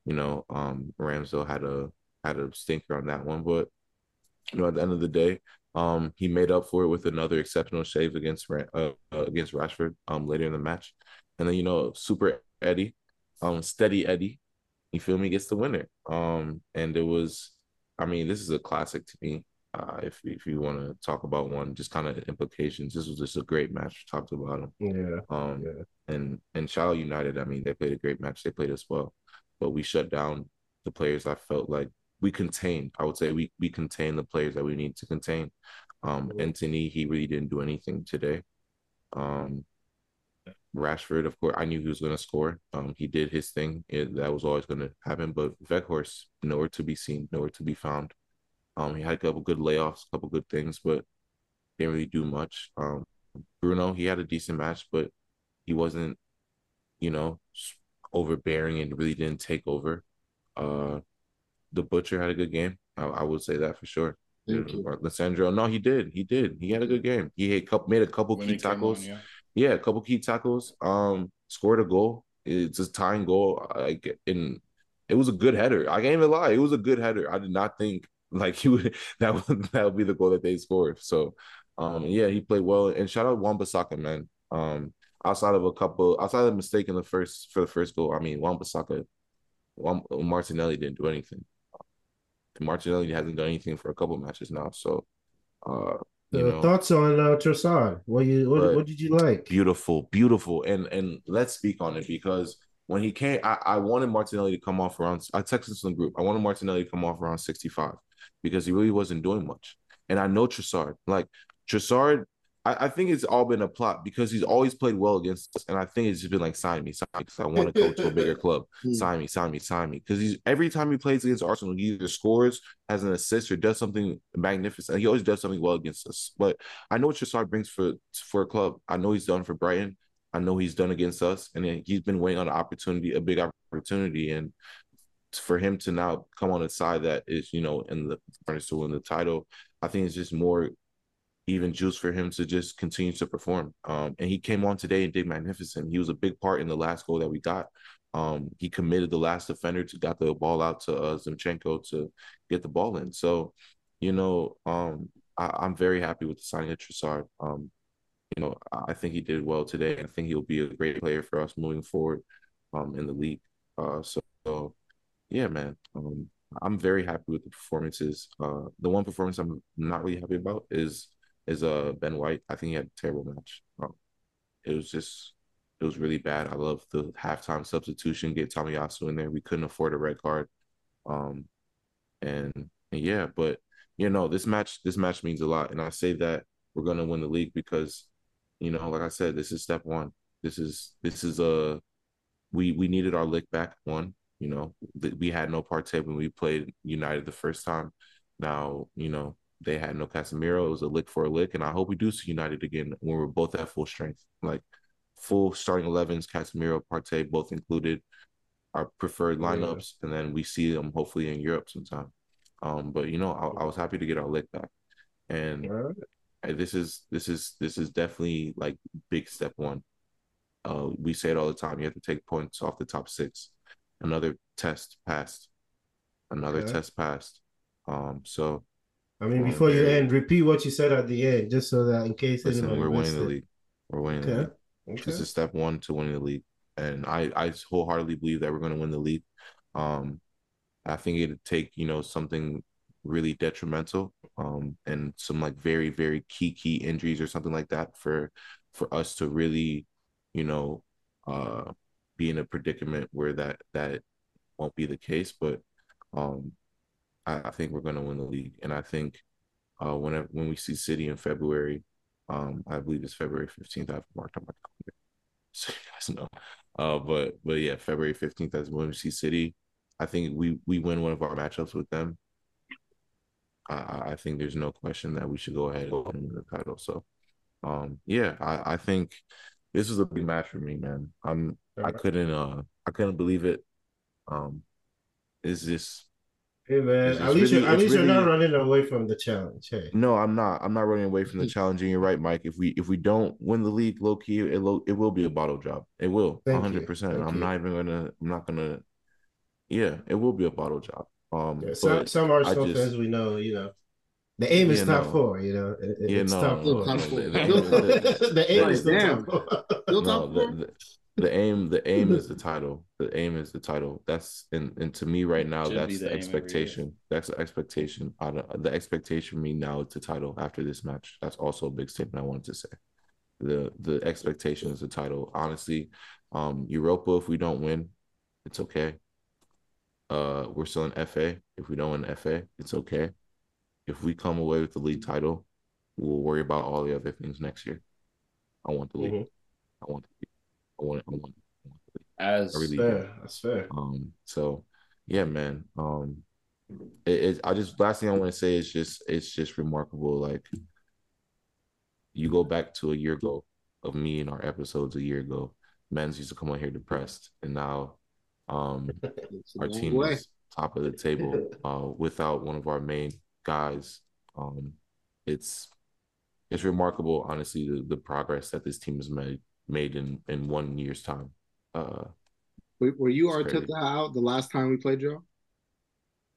you know, um, Ramsdale had a had a stinker on that one, but you know, at the end of the day, um, he made up for it with another exceptional save against uh, uh, against Rashford um later in the match, and then you know, super Eddie, um, steady Eddie, you feel me, gets the winner. Um, and it was, I mean, this is a classic to me. Uh, if if you want to talk about one, just kind of implications. This was just a great match, top to bottom. Yeah. Um. Yeah. And and Child United, I mean, they played a great match. They played as well, but we shut down the players. I felt like we contained. I would say we we contained the players that we need to contain. Um, mm-hmm. Antony, he really didn't do anything today. Um, Rashford, of course, I knew he was going to score. Um, he did his thing. It, that was always going to happen. But Weghorst, nowhere to be seen, nowhere to be found. Um, he had a couple good layoffs, a couple good things, but didn't really do much. Um, Bruno, he had a decent match, but he wasn't, you know, overbearing and really didn't take over. Uh, the Butcher had a good game. I, I would say that for sure. Lisandro, no, he did. He did. He had a good game. He had made a couple when key tackles. On, yeah yeah, a couple key tackles. Um, scored a goal. It's a tying goal. Like in, it was a good header. I can't even lie. It was a good header. I did not think [LAUGHS] like [LAUGHS] he would that would that would be the goal that they scored. So, Um, yeah, he played well. And shout out Wan-Bissaka, man. Um, outside of a couple, outside of mistake in the first for the first goal, I mean, Wan-Bissaka, Juan, Martinelli didn't do anything. Martinelli hasn't done anything for a couple matches now. So, uh, you know, thoughts on uh? What you what, what did you like? beautiful, beautiful, and and let's speak on it because when he came, I, I wanted Martinelli to come off around. I texted this in the group. I wanted Martinelli to come off around sixty five because he really wasn't doing much. And I know Trossard, like Trossard. I, I think it's all been a plot because he's always played well against us, and I think it's just been like sign me, sign me, because I want to go to a bigger club. [LAUGHS] Hmm. Sign me, sign me, sign me. Because he's every time he plays against Arsenal, he either scores, has an assist, or does something magnificent. He always does something well against us. But I know what Trossard brings for for a club. I know he's done for Brighton. I know he's done against us, and then he's been waiting on an opportunity, a big opportunity, and for him to now come on a side that is, you know, in the furnace to win the title, I think it's just more even juice for him to just continue to perform. Um, and he came on today and did magnificent. He was a big part in the last goal that we got. Um, he committed the last defender to got the ball out to uh, Zinchenko to get the ball in. So, you know, um, I, I'm very happy with the signing of Trossard. Um, you know, I think he did well today. I think he'll be a great player for us moving forward um, in the league. Uh, so, so, yeah, man, um, I'm very happy with the performances. Uh, the one performance I'm not really happy about is is uh Ben White. I think he had a terrible match. Um, it was just it was really bad. I love the halftime substitution, get Tommy Tomiyasu in there. We couldn't afford a red card. Um, and, and yeah, but you know, this match this match means a lot. And I say that we're gonna win the league because, you know, like I said, this is step one. This is this is a we we needed our lick back one. You know, we had no Partey when we played United the first time. Now, you know, they had no Casemiro. It was a lick for a lick, and I hope we do see United again when we're both at full strength, like full starting 11s, Casemiro, Partey, both included, our preferred Yeah. lineups, and then we see them hopefully in Europe sometime. Um, but you know, I, I was happy to get our lick back, and uh, this is this is this is definitely like big step one. Uh, we say it all the time. You have to take points off the top six. Another test passed. Another Okay. test passed. Um, so I mean, before you end, repeat what you said at the end, just so that in case listen, we're winning the league. We're winning the Okay. league. Okay. This is step one to winning the league, and I I wholeheartedly believe that we're going to win the league. Um, I think it'd take you know something really detrimental, um, and some like very very key key injuries or something like that for for us to really, you know, uh, be in a predicament where that that won't be the case. But um, I, I think we're going to win the league, and I think uh, whenever when we see City in February, um, I believe it's February fifteenth. I've marked on my calendar, [LAUGHS] so you guys know. Uh, but but yeah, February fifteenth as when we see City. I think we we win one of our matchups with them. I, I think there's no question that we should go ahead and win the title. So, um, yeah, I, I think this is a big match for me, man. I'm I couldn't uh I couldn't believe it. Um, it's just Hey man, It's- at it's least really- you're, at it's least you're not running away from the challenge. Hey, No, I'm not. I'm not running away from the challenge. And you're right, Mike. If we if we don't win the league, low key, it lo- it will be a bottle job. It will, hundred percent. I'm you. not even gonna. I'm not gonna. Yeah, it will be a bottle job. Um, yeah, some some Arsenal just- fans we know, you know, the aim is Yeah, top no. four. You know, It- it- yeah, it's no, top no, four. no, Top the- four. the- the aim Right, is still damn. top four. Still no, top the, four? The, the aim the aim is the [LAUGHS] title. The aim is the title. That's and and to me right now, that's the the aim every year. expectation. That's the expectation. I don't, the expectation for me now is the title after this match. That's also a big statement I wanted to say. The the expectation is the title. Honestly, um, Europa. If we don't win, it's okay. Uh, we're still in FA. If we don't win FA, it's okay. If we come away with the league title, we'll worry about all the other things next year. I want the league. Mhm. I want the league. I want. I want it. I want the league. As I really Fair, that's fair. Um, so yeah, man. Um, it, it, I just last thing I want to say is just it's just remarkable. Like you go back to a year ago of me and our episodes a year ago. Men's used to come on here depressed, and now, um, [LAUGHS] our team way. is top of the table. Uh, without one of our main guys, um, it's it's remarkable, honestly, the, the progress that this team has made made in in one year's time. Uh, Were, were you It's crazy. Arteta out the last time we played, Joe?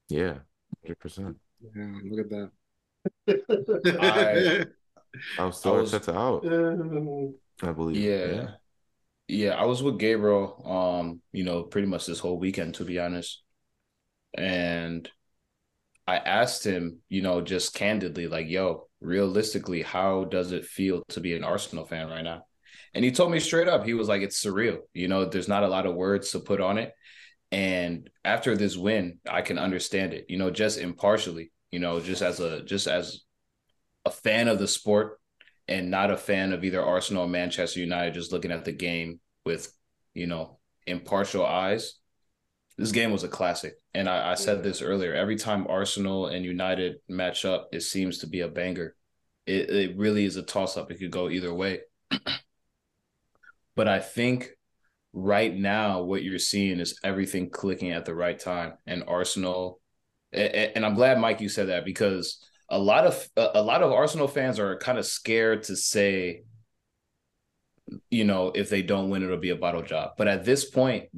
yeah, hundred percent. Yeah, look at that. I [LAUGHS] was still I was- Arteta out, I believe. Yeah. Yeah, I was with Gabriel um, you know, pretty much this whole weekend to be honest. And I asked him, you know, just candidly like, yo, realistically, how does it feel to be an Arsenal fan right now? And he told me straight up, he was like it's surreal. You know, there's not a lot of words to put on it. And after this win, I can understand it, you know, just impartially, you know, just as a just as a fan of the sport and not a fan of either Arsenal or Manchester United, just looking at the game with, you know, impartial eyes. This game was a classic. And I, I said this earlier. Every time Arsenal and United match up, it seems to be a banger. It, it really is a toss up. It could go either way. [CLEARS THROAT] but I think right now, what you're seeing is everything clicking at the right time. And Arsenal, and, I'm glad, Mike, you said that because a lot of a lot of Arsenal fans are kind of scared to say, you know, if they don't win, it'll be a bottle job. But at this point,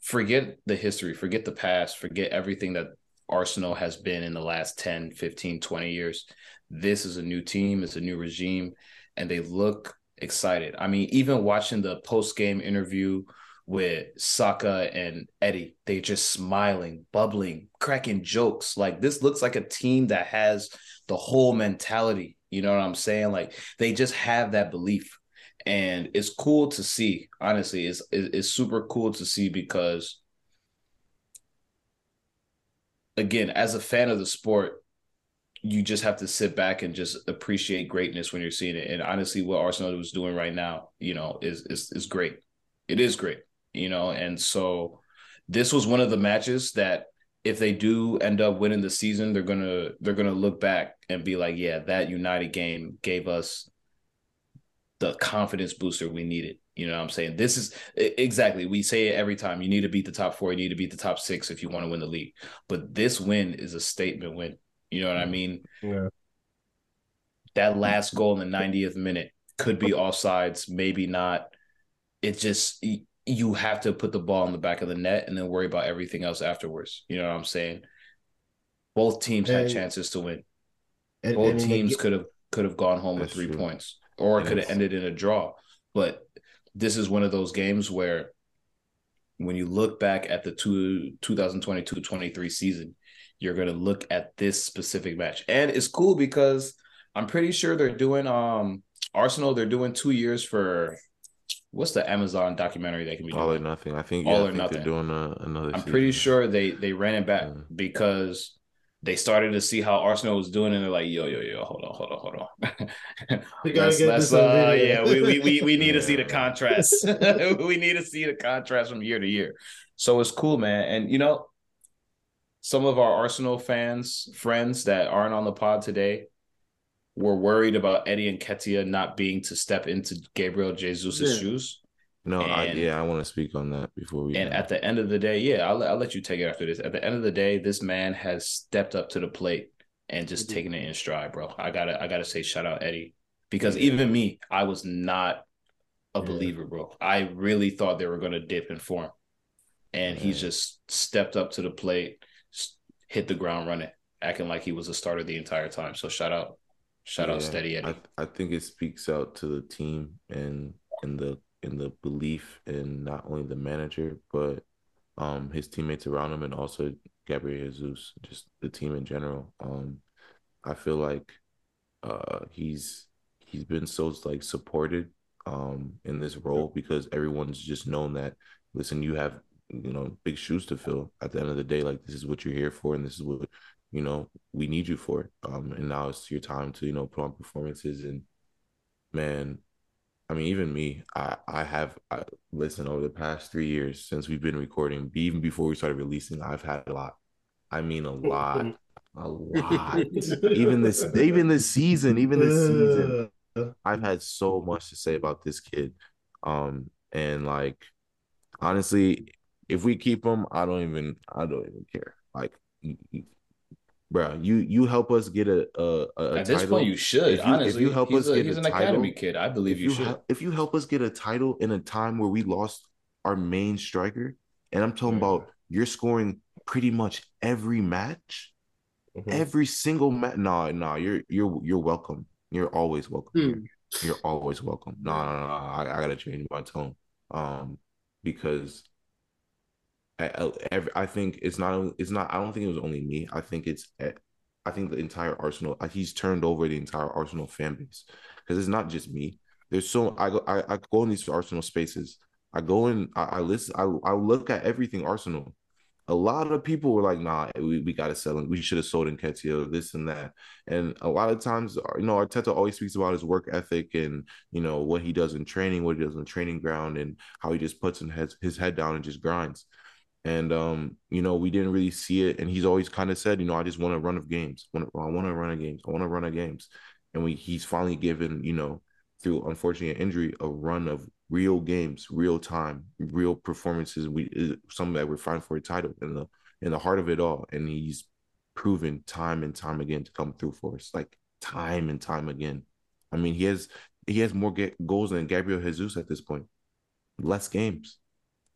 forget the history, forget the past, forget everything that Arsenal has been in the last 10, 15, 20 years. This is a new team, it's a new regime, and they look excited. I mean, even watching the post game interview with Saka and Eddie. They just smiling, bubbling, cracking jokes. Like this looks like a team that has the whole mentality. You know what I'm saying? Like they just have that belief. And it's cool to see, honestly, it's it's super cool to see because again, as a fan of the sport, you just have to sit back and just appreciate greatness when you're seeing it. And honestly, what Arsenal was doing right now, you know, is is is great. It is great you know, and so this was one of the matches that if they do end up winning the season, they're gonna they're gonna look back and be like, yeah, that United game gave us the confidence booster we needed. You know what I'm saying? This is exactly we say it every time. You need to beat the top four, you need to beat the top six if you want to win the league. But this win is a statement win. You know what I mean? Yeah. That last goal in the 90th minute could be offsides, maybe not. It just you have to put the ball in the back of the net and then worry about everything else afterwards. You know what I'm saying? Both teams had chances to win. And, Both and the teams could have could have gone home with three true. points, or it could have ended in a draw. But this is one of those games where, when you look back at the two 2022-23 season, you're gonna look at this specific match, and it's cool because I'm pretty sure they're doing um Arsenal. They're doing two years for what's the Amazon documentary they can be doing. All or nothing. I think. All yeah, or I think nothing. they're doing a, another. I'm pretty sure they they ran it back Yeah. because they started to see how Arsenal was doing, and they're like, "Yo, yo, yo, hold on, hold on, hold on." [LAUGHS] We gotta let's, get let's, this uh, video. yeah, we, we we we need to see the contrast. [LAUGHS] [LAUGHS] we need to see the contrast from year to year. So it's cool, man. And you know, some of our Arsenal fans, friends that aren't on the pod today, were worried about Eddie Nketiah not being to step into Gabriel Jesus' Yeah. shoes. No, I, yeah, I want to speak on that before we. And uh, at the end of the day, yeah, I'll, I'll let you take it after this. At the end of the day, this man has stepped up to the plate and just Mhm. taken it in stride, bro. I gotta, I gotta say, shout out Eddie because even me, I was not a Yeah. believer, bro. I really thought they were gonna dip in form, and he's just stepped up to the plate, s- hit the ground running, acting like he was a starter the entire time. So shout out, shout out, Steady Eddie. I, I think it speaks out to the team and and the in the belief in not only the manager but um his teammates around him and also Gabriel Jesus, just the team in general. Um, I feel like uh he's he's been so like supported um in this role because everyone's just known that listen, you have you know big shoes to fill at the end of the day. Like this is what you're here for, and this is what you know we need you for. Um, and now it's your time to you know put on performances and man. I mean, even me, I I have I, listen over the past three years since we've been recording, even before we started releasing, I've had a lot. I mean, a lot, [LAUGHS] a lot. even this, even this season, even this season, [LAUGHS] I've had so much to say about this kid. Um, and like honestly, if we keep him, I don't even I don't even care. Like you, you, bro, you you help us get a a, a At this title. point, you should If you- if you help he's us a- get he's a an title, academy kid. I believe you, you should. if you help us get a title in a time where we lost our main striker, and I'm talking Mhm. about you're scoring pretty much every match, mhm. every single match. No, no, you're you're you're welcome. You're always welcome. Here. You're always welcome. No, no, no. I, I gotta change my tone. Um, because I, I, think it's not. It's not. I don't think it was only me. I think it's. eh, I think the entire Arsenal. He's turned over the entire Arsenal fan base because it's not just me. There's so I go. I, I go in these Arsenal spaces. I go in. I, I listen. I I look at everything Arsenal. A lot of people were like, "Nah, we, we got to sell him. We should have sold in Nketiah, this and that." And a lot of times, you know, Arteta always speaks about his work ethic and you know what he does in training, what he does on training ground, and how he just puts his his head down and just grinds. And um, you know, we didn't really see it. And he's always kind of said, you know, I just want a run of games. I want to run of games. I want to run of games. And we he's finally given, you know, through unfortunately an injury, a run of real games, real time, real performances. We is something that we're fighting for a title in the in the heart of it all. And he's proven time and time again to come through for us, like time and time again. I mean, he has he has more ga- goals than Gabriel Jesus at this point. Less games.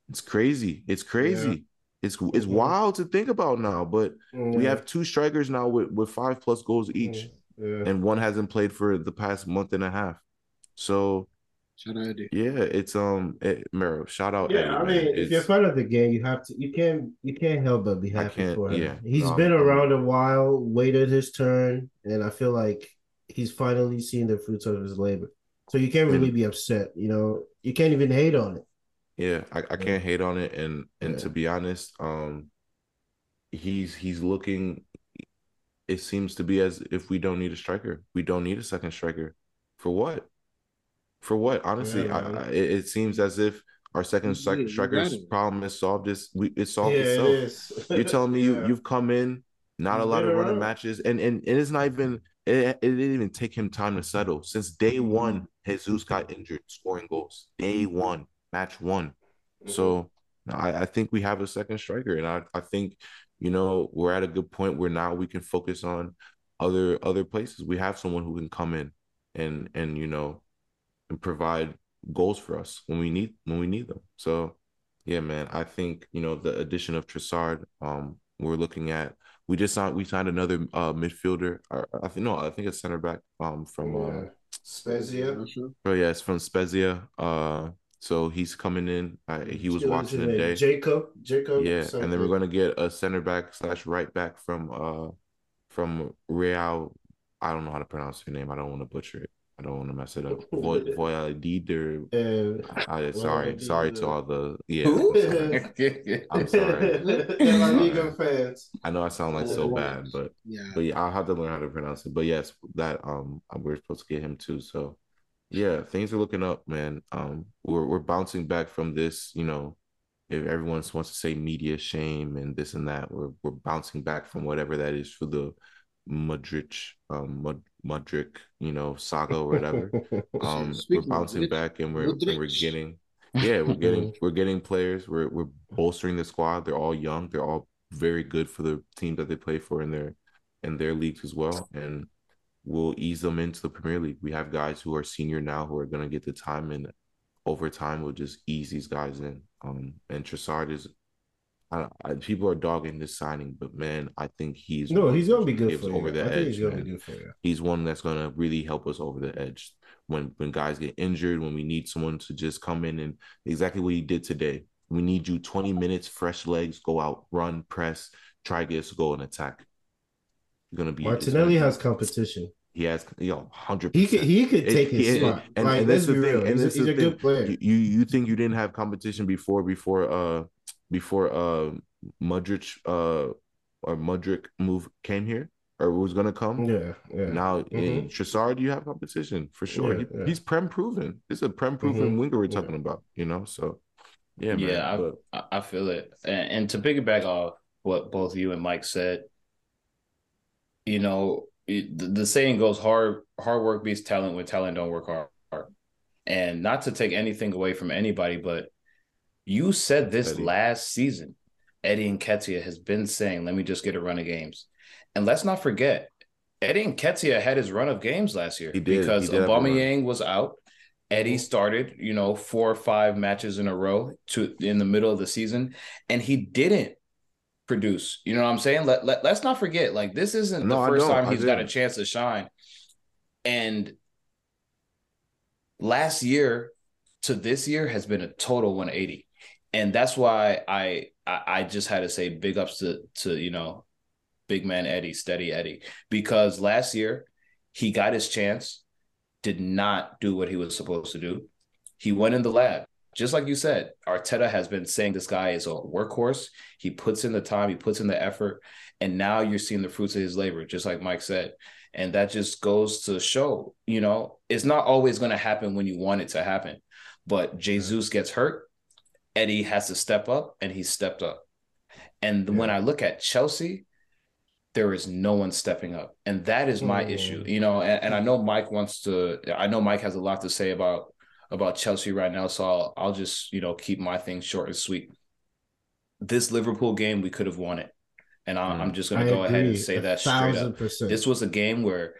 It's crazy. It's crazy. It's it's Mhm. wild to think about now, but we have two strikers now with, with five plus goals each, Yeah. and one hasn't played for the past month and a half. So Shout out Eddie. yeah, it's um, it, Mero, shout out. Yeah, Eddie, I man. mean, if It's- you're part of the game, you have to. You can't. You can't help but be happy for him. yeah. He's No, been I'm- around a while, waited his turn, and I feel like he's finally seeing the fruits of his labor. So you can't really And- be upset. You know, you can't even hate on it. Yeah, I, I can't hate on it, and and Yeah. to be honest, um, he's he's looking. It seems to be as if we don't need a striker. We don't need a second striker. For what? For what? Honestly, Yeah, I. I, it it seems as if our second Yeah, striker's problem is solved. Is we it solved yeah, itself. it. You're telling me you [LAUGHS] you've come in, not He's allowed been to run around. matches, and and, and it's not even it, it didn't even take him time to settle. Since day one, Jesus got injured scoring goals. Day one, match one. Mm-hmm. So I, I think we have a second striker, and I, I think you know we're at a good point where now we can focus on other other places. We have someone who can come in and and you know and provide goals for us when we need when we need them. So yeah, man, I think you know the addition of Trossard. Um, we're looking at we just signed we signed another uh midfielder. Or, I think no, I think a center back. Um, from uh, Yeah. Spezia. Oh yeah, it's from Spezia. Uh, so he's coming in. Uh, he was What's watching his the day. Jacob. Jacob. Yeah, and then we're gonna get a center back slash right back from uh from Real. I don't know how to pronounce your name. I don't want to butcher it. I don't want to mess it up. [LAUGHS] Voy Voyadid Uh, I sorry, Voyadid, sorry to all the yeah. Who? I'm sorry. [LAUGHS] I'm sorry. the La Liga fans. I know I sound like so bad, but Yeah. but yeah, I'll have to learn how to pronounce it. But yes, that um we're supposed to get him too. So yeah, things are looking up, man. Um we're we're bouncing back from this, you know, if everyone wants to say media shame and this and that, we're we're bouncing back from whatever that is for the Madrid um Mud Mudryk, you know, saga or whatever. [LAUGHS] Um we're bouncing back and we're and we're getting yeah, we're getting [LAUGHS] we're getting players. We're we're bolstering the squad. They're all young. They're all very good for the team that they play for in their in their leagues as well. And we'll ease them into the Premier League. We have guys who are senior now who are gonna get the time and over time we'll just ease these guys in. Um and Trossard is I, I, people are dogging this signing, but man, I think he's No, he's gonna be good for over you. the I think edge. he's gonna be good for you. he's one that's gonna really help us over the edge when when guys get injured, when we need someone to just come in and exactly what he did today. We need you 20 minutes, fresh legs, go out, run, press, try to get us to go and attack. You're gonna be Martinelli has competition. He has you know hundred He could he could It- take his he- spot. and- like, and let's that's be the thing, real. and He's, a, that's he's the a good thing. player. you, you you think you didn't have competition before before uh before uh Mudryk uh or Mudryk move came here or was gonna come? yeah, yeah. Now in Mhm. Trossard, you have competition for sure. Yeah, He, yeah. He's prem proven. This is a prem proven Mhm. winger we're Yeah. talking about, you know. So yeah, man. Yeah, I- but I, I feel it. And, and to piggyback off what both you and Mike said, you know, it, the, the saying goes hard hard work beats talent when talent don't work hard. And not to take anything away from anybody, but you said this Eddie. last season. Eddie Nketiah has been saying, "Let me just get a run of games," and let's not forget, Eddie Nketiah had his run of games last year He did. because He did have a run. Aubameyang was out. Eddie started, you know, four or five matches in a row to in the middle of the season, and he didn't produce. You know what I'm saying? Let, let let's not forget, like this isn't No, the 1st time he's got a chance to shine. And last year to this year has been a total 180. And that's why I I, I just had to say big ups to to you know big man Eddie, steady Eddie, because last year he got his chance, did not do what he was supposed to do. He went in the lab. Just like you said, Arteta has been saying this guy is a workhorse. He puts in the time, he puts in the effort, and now you're seeing the fruits of his labor, just like Mike said. And that just goes to show, you know, it's not always going to happen when you want it to happen. But Jesus gets hurt, Eddie has to step up, and he stepped up. And yeah. when I look at Chelsea, there is no one stepping up. And that is my mm. issue, you know. And, and, I know Mike wants to, I know Mike has a lot to say about about Chelsea right now. So I'll, I'll just, you know, keep my thing short and sweet. This Liverpool game, we could have won it. And I, am mm. just going to go agree. ahead and say that straight up. Percent. This was a game where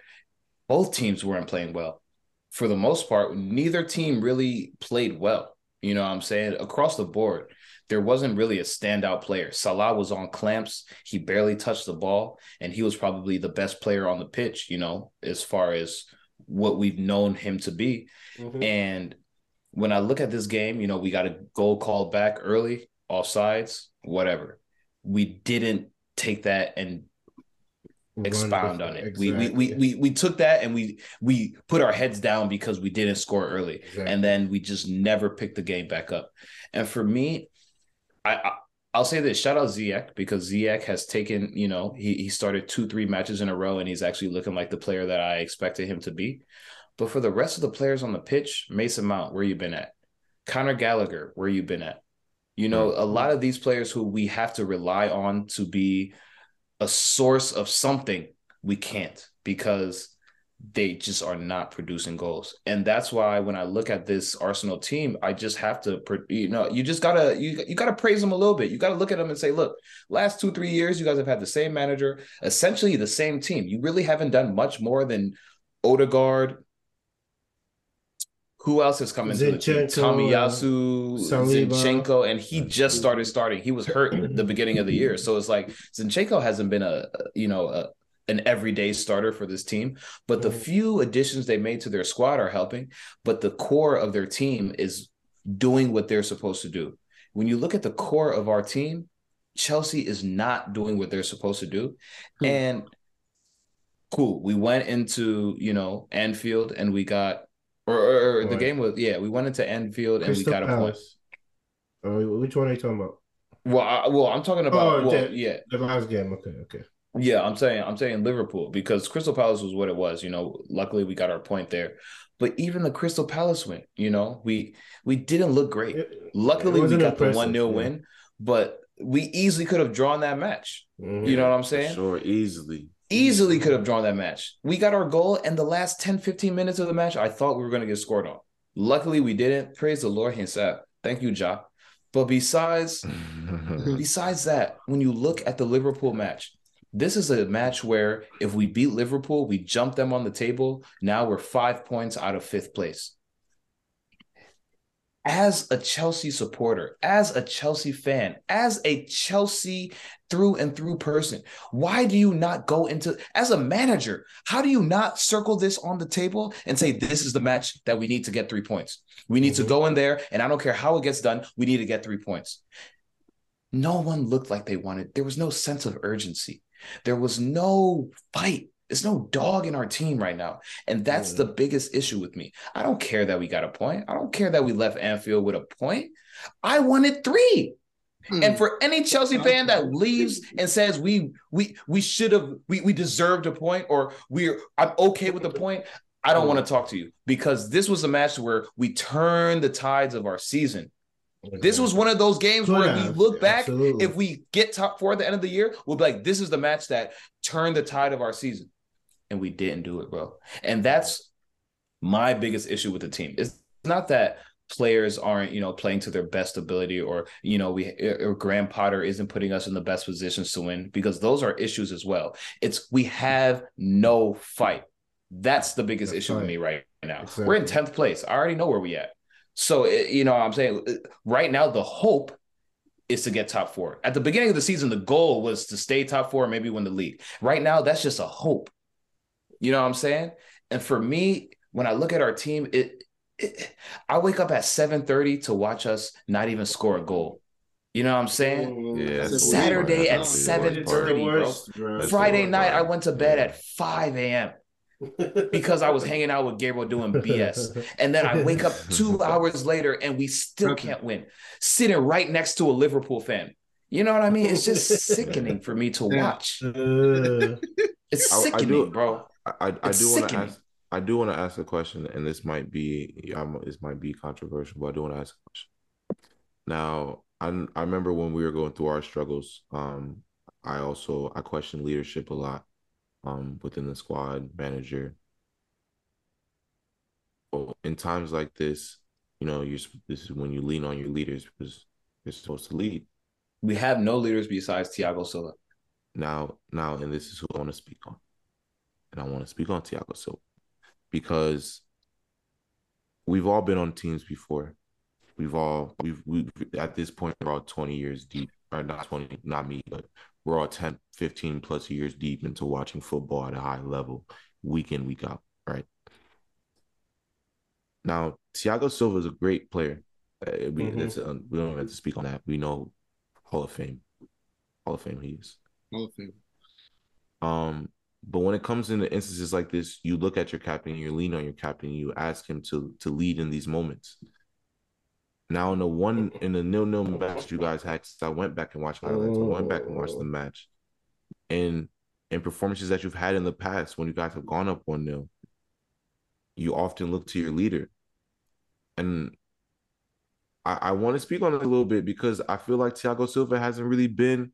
both teams weren't playing well. For the most part, neither team really played well. You know what I'm saying? Across the board, there wasn't really a standout player. Salah was on clamps. He barely touched the ball, and he was probably the best player on the pitch, you know, as far as what we've known him to be. Mm-hmm. And when I look at this game, you know, we got a goal called back early, offsides, whatever. We didn't take that and expound on it. Exactly. We, we we we we took that and we we put our heads down because we didn't score early, exactly. and then we just never picked the game back up. And for me, I, I I'll say this: shout out Ziyech because Ziyech has taken, you know, he he started two, three matches in a row, and he's actually looking like the player that I expected him to be. But for the rest of the players on the pitch, Mason Mount, where you been at? Conor Gallagher, where you been at? You know, a mm-hmm. lot of these players who we have to rely on to be a source of something, we can't because they just are not producing goals. And that's why when I look at this Arsenal team, I just have to, you know, you just gotta, you, you gotta praise them a little bit. You gotta look at them and say, look, last two, three years, you guys have had the same manager, essentially the same team. You really haven't done much more than Odegaard. Who else has come into the team? Tomiyasu, Zinchenko, and he just started starting. He was hurt at the beginning of the year. So it's like Zinchenko hasn't been a, you know, a, an everyday starter for this team. But the mm-hmm. few additions they made to their squad are helping. But the core of their team is doing what they're supposed to do. When you look at the core of our team, Chelsea is not doing what they're supposed to do. Hmm. And cool, we went into, you know, Anfield and we got or, or, or the game was yeah, we went into Anfield and we got Palace. a point. Uh, which one are you talking about? Well, I, well, I'm talking about oh, well, yeah, the last game. Okay, okay. Yeah, I'm saying I'm saying Liverpool because Crystal Palace was what it was. You know, luckily we got our point there. But even the Crystal Palace win, you know, we we didn't look great. It, luckily it we got the one 0 yeah. win, but we easily could have drawn that match. Mm-hmm. You know what I'm saying? Sure, easily. Easily could have drawn that match. We got our goal, and the last 10, 15 minutes of the match, I thought we were going to get scored on. Luckily, we didn't. Praise the Lord himself. Thank you, Ja. But besides, [LAUGHS] besides that, when you look at the Liverpool match, this is a match where if we beat Liverpool, we jump them on the table. Now we're five points out of fifth place. As a Chelsea supporter, as a Chelsea fan, as a Chelsea through and through person, why do you not go into, as a manager, how do you not circle this on the table and say, this is the match that we need to get three points? We need mm-hmm. to go in there, and I don't care how it gets done, we need to get three points. No one looked like they wanted, there was no sense of urgency. There was no fight. There's no dog in our team right now. And that's mm. the biggest issue with me. I don't care that we got a point. I don't care that we left Anfield with a point. I wanted three. Hmm. And for any Chelsea fan that leaves and says we we we should have we we deserved a point or we're I'm okay with the point, I don't want to talk to you because this was a match where we turned the tides of our season. This was one of those games where yeah, we look back, absolutely. if we get top four at the end of the year, we'll be like, this is the match that turned the tide of our season. And we didn't do it, bro. And that's my biggest issue with the team. It's not that players aren't, you know, playing to their best ability or, you know, we or Graham Potter isn't putting us in the best positions to win because those are issues as well. It's we have no fight. That's the biggest that's issue right. with me right now. Exactly. We're in 10th place. I already know where we at. So, eh, you know, I'm saying eh, right now, the hope is to get top four. At the beginning of the season, the goal was to stay top four, maybe win the league. Right now, that's just a hope. You know what I'm saying? And for me, when I look at our team, it, it I wake up at 7:30 to watch us not even score a goal. You know what I'm saying? Yeah, Saturday at worst. That's the 7:30, bro. Worst, bro. That's Friday night, I went to bed Yeah. at 5 a.m. because I was hanging out with Gabriel doing BS. And then I wake up two [LAUGHS] hours later and we still can't win, sitting right next to a Liverpool fan. You know what I mean? It's just sickening for me to watch. [LAUGHS] Uh, It's I- I sickening, do- bro. I, I, I do want to ask. I do want to ask a question, and this might be, um, this might be controversial, but I do want to ask a question. Now, I I remember when we were going through our struggles. Um, I also I questioned leadership a lot, um, within the squad manager. In times like this, you know, you're this is when you lean on your leaders because you're supposed to lead. We have no leaders besides Thiago Silva. Now, now, and this is who I want to speak on. And I want to speak on Thiago Silva because we've all been on teams before. We've all we've we've at this point we're all 20 years deep, or not 20, not me, but we're all 10, 15 plus years deep into watching football at a high level, week in, week out, right? Now, Thiago Silva is a great player. Uh, we, Mhm. that's, uh, we don't have to speak on that. We know Hall of Fame. Hall of Fame he is. Hall of Fame. Um, but when it comes into instances like this, you look at your captain, you lean on your captain, you ask him to to lead in these moments. Now in the one mm-hmm. in the nil nil match you guys had, I went back and watched highlights. I went back and watched the oh. match, and in performances that you've had in the past when you guys have gone up one nil, you often look to your leader, and I, I want to speak on it a little bit because I feel like Thiago Silva hasn't really been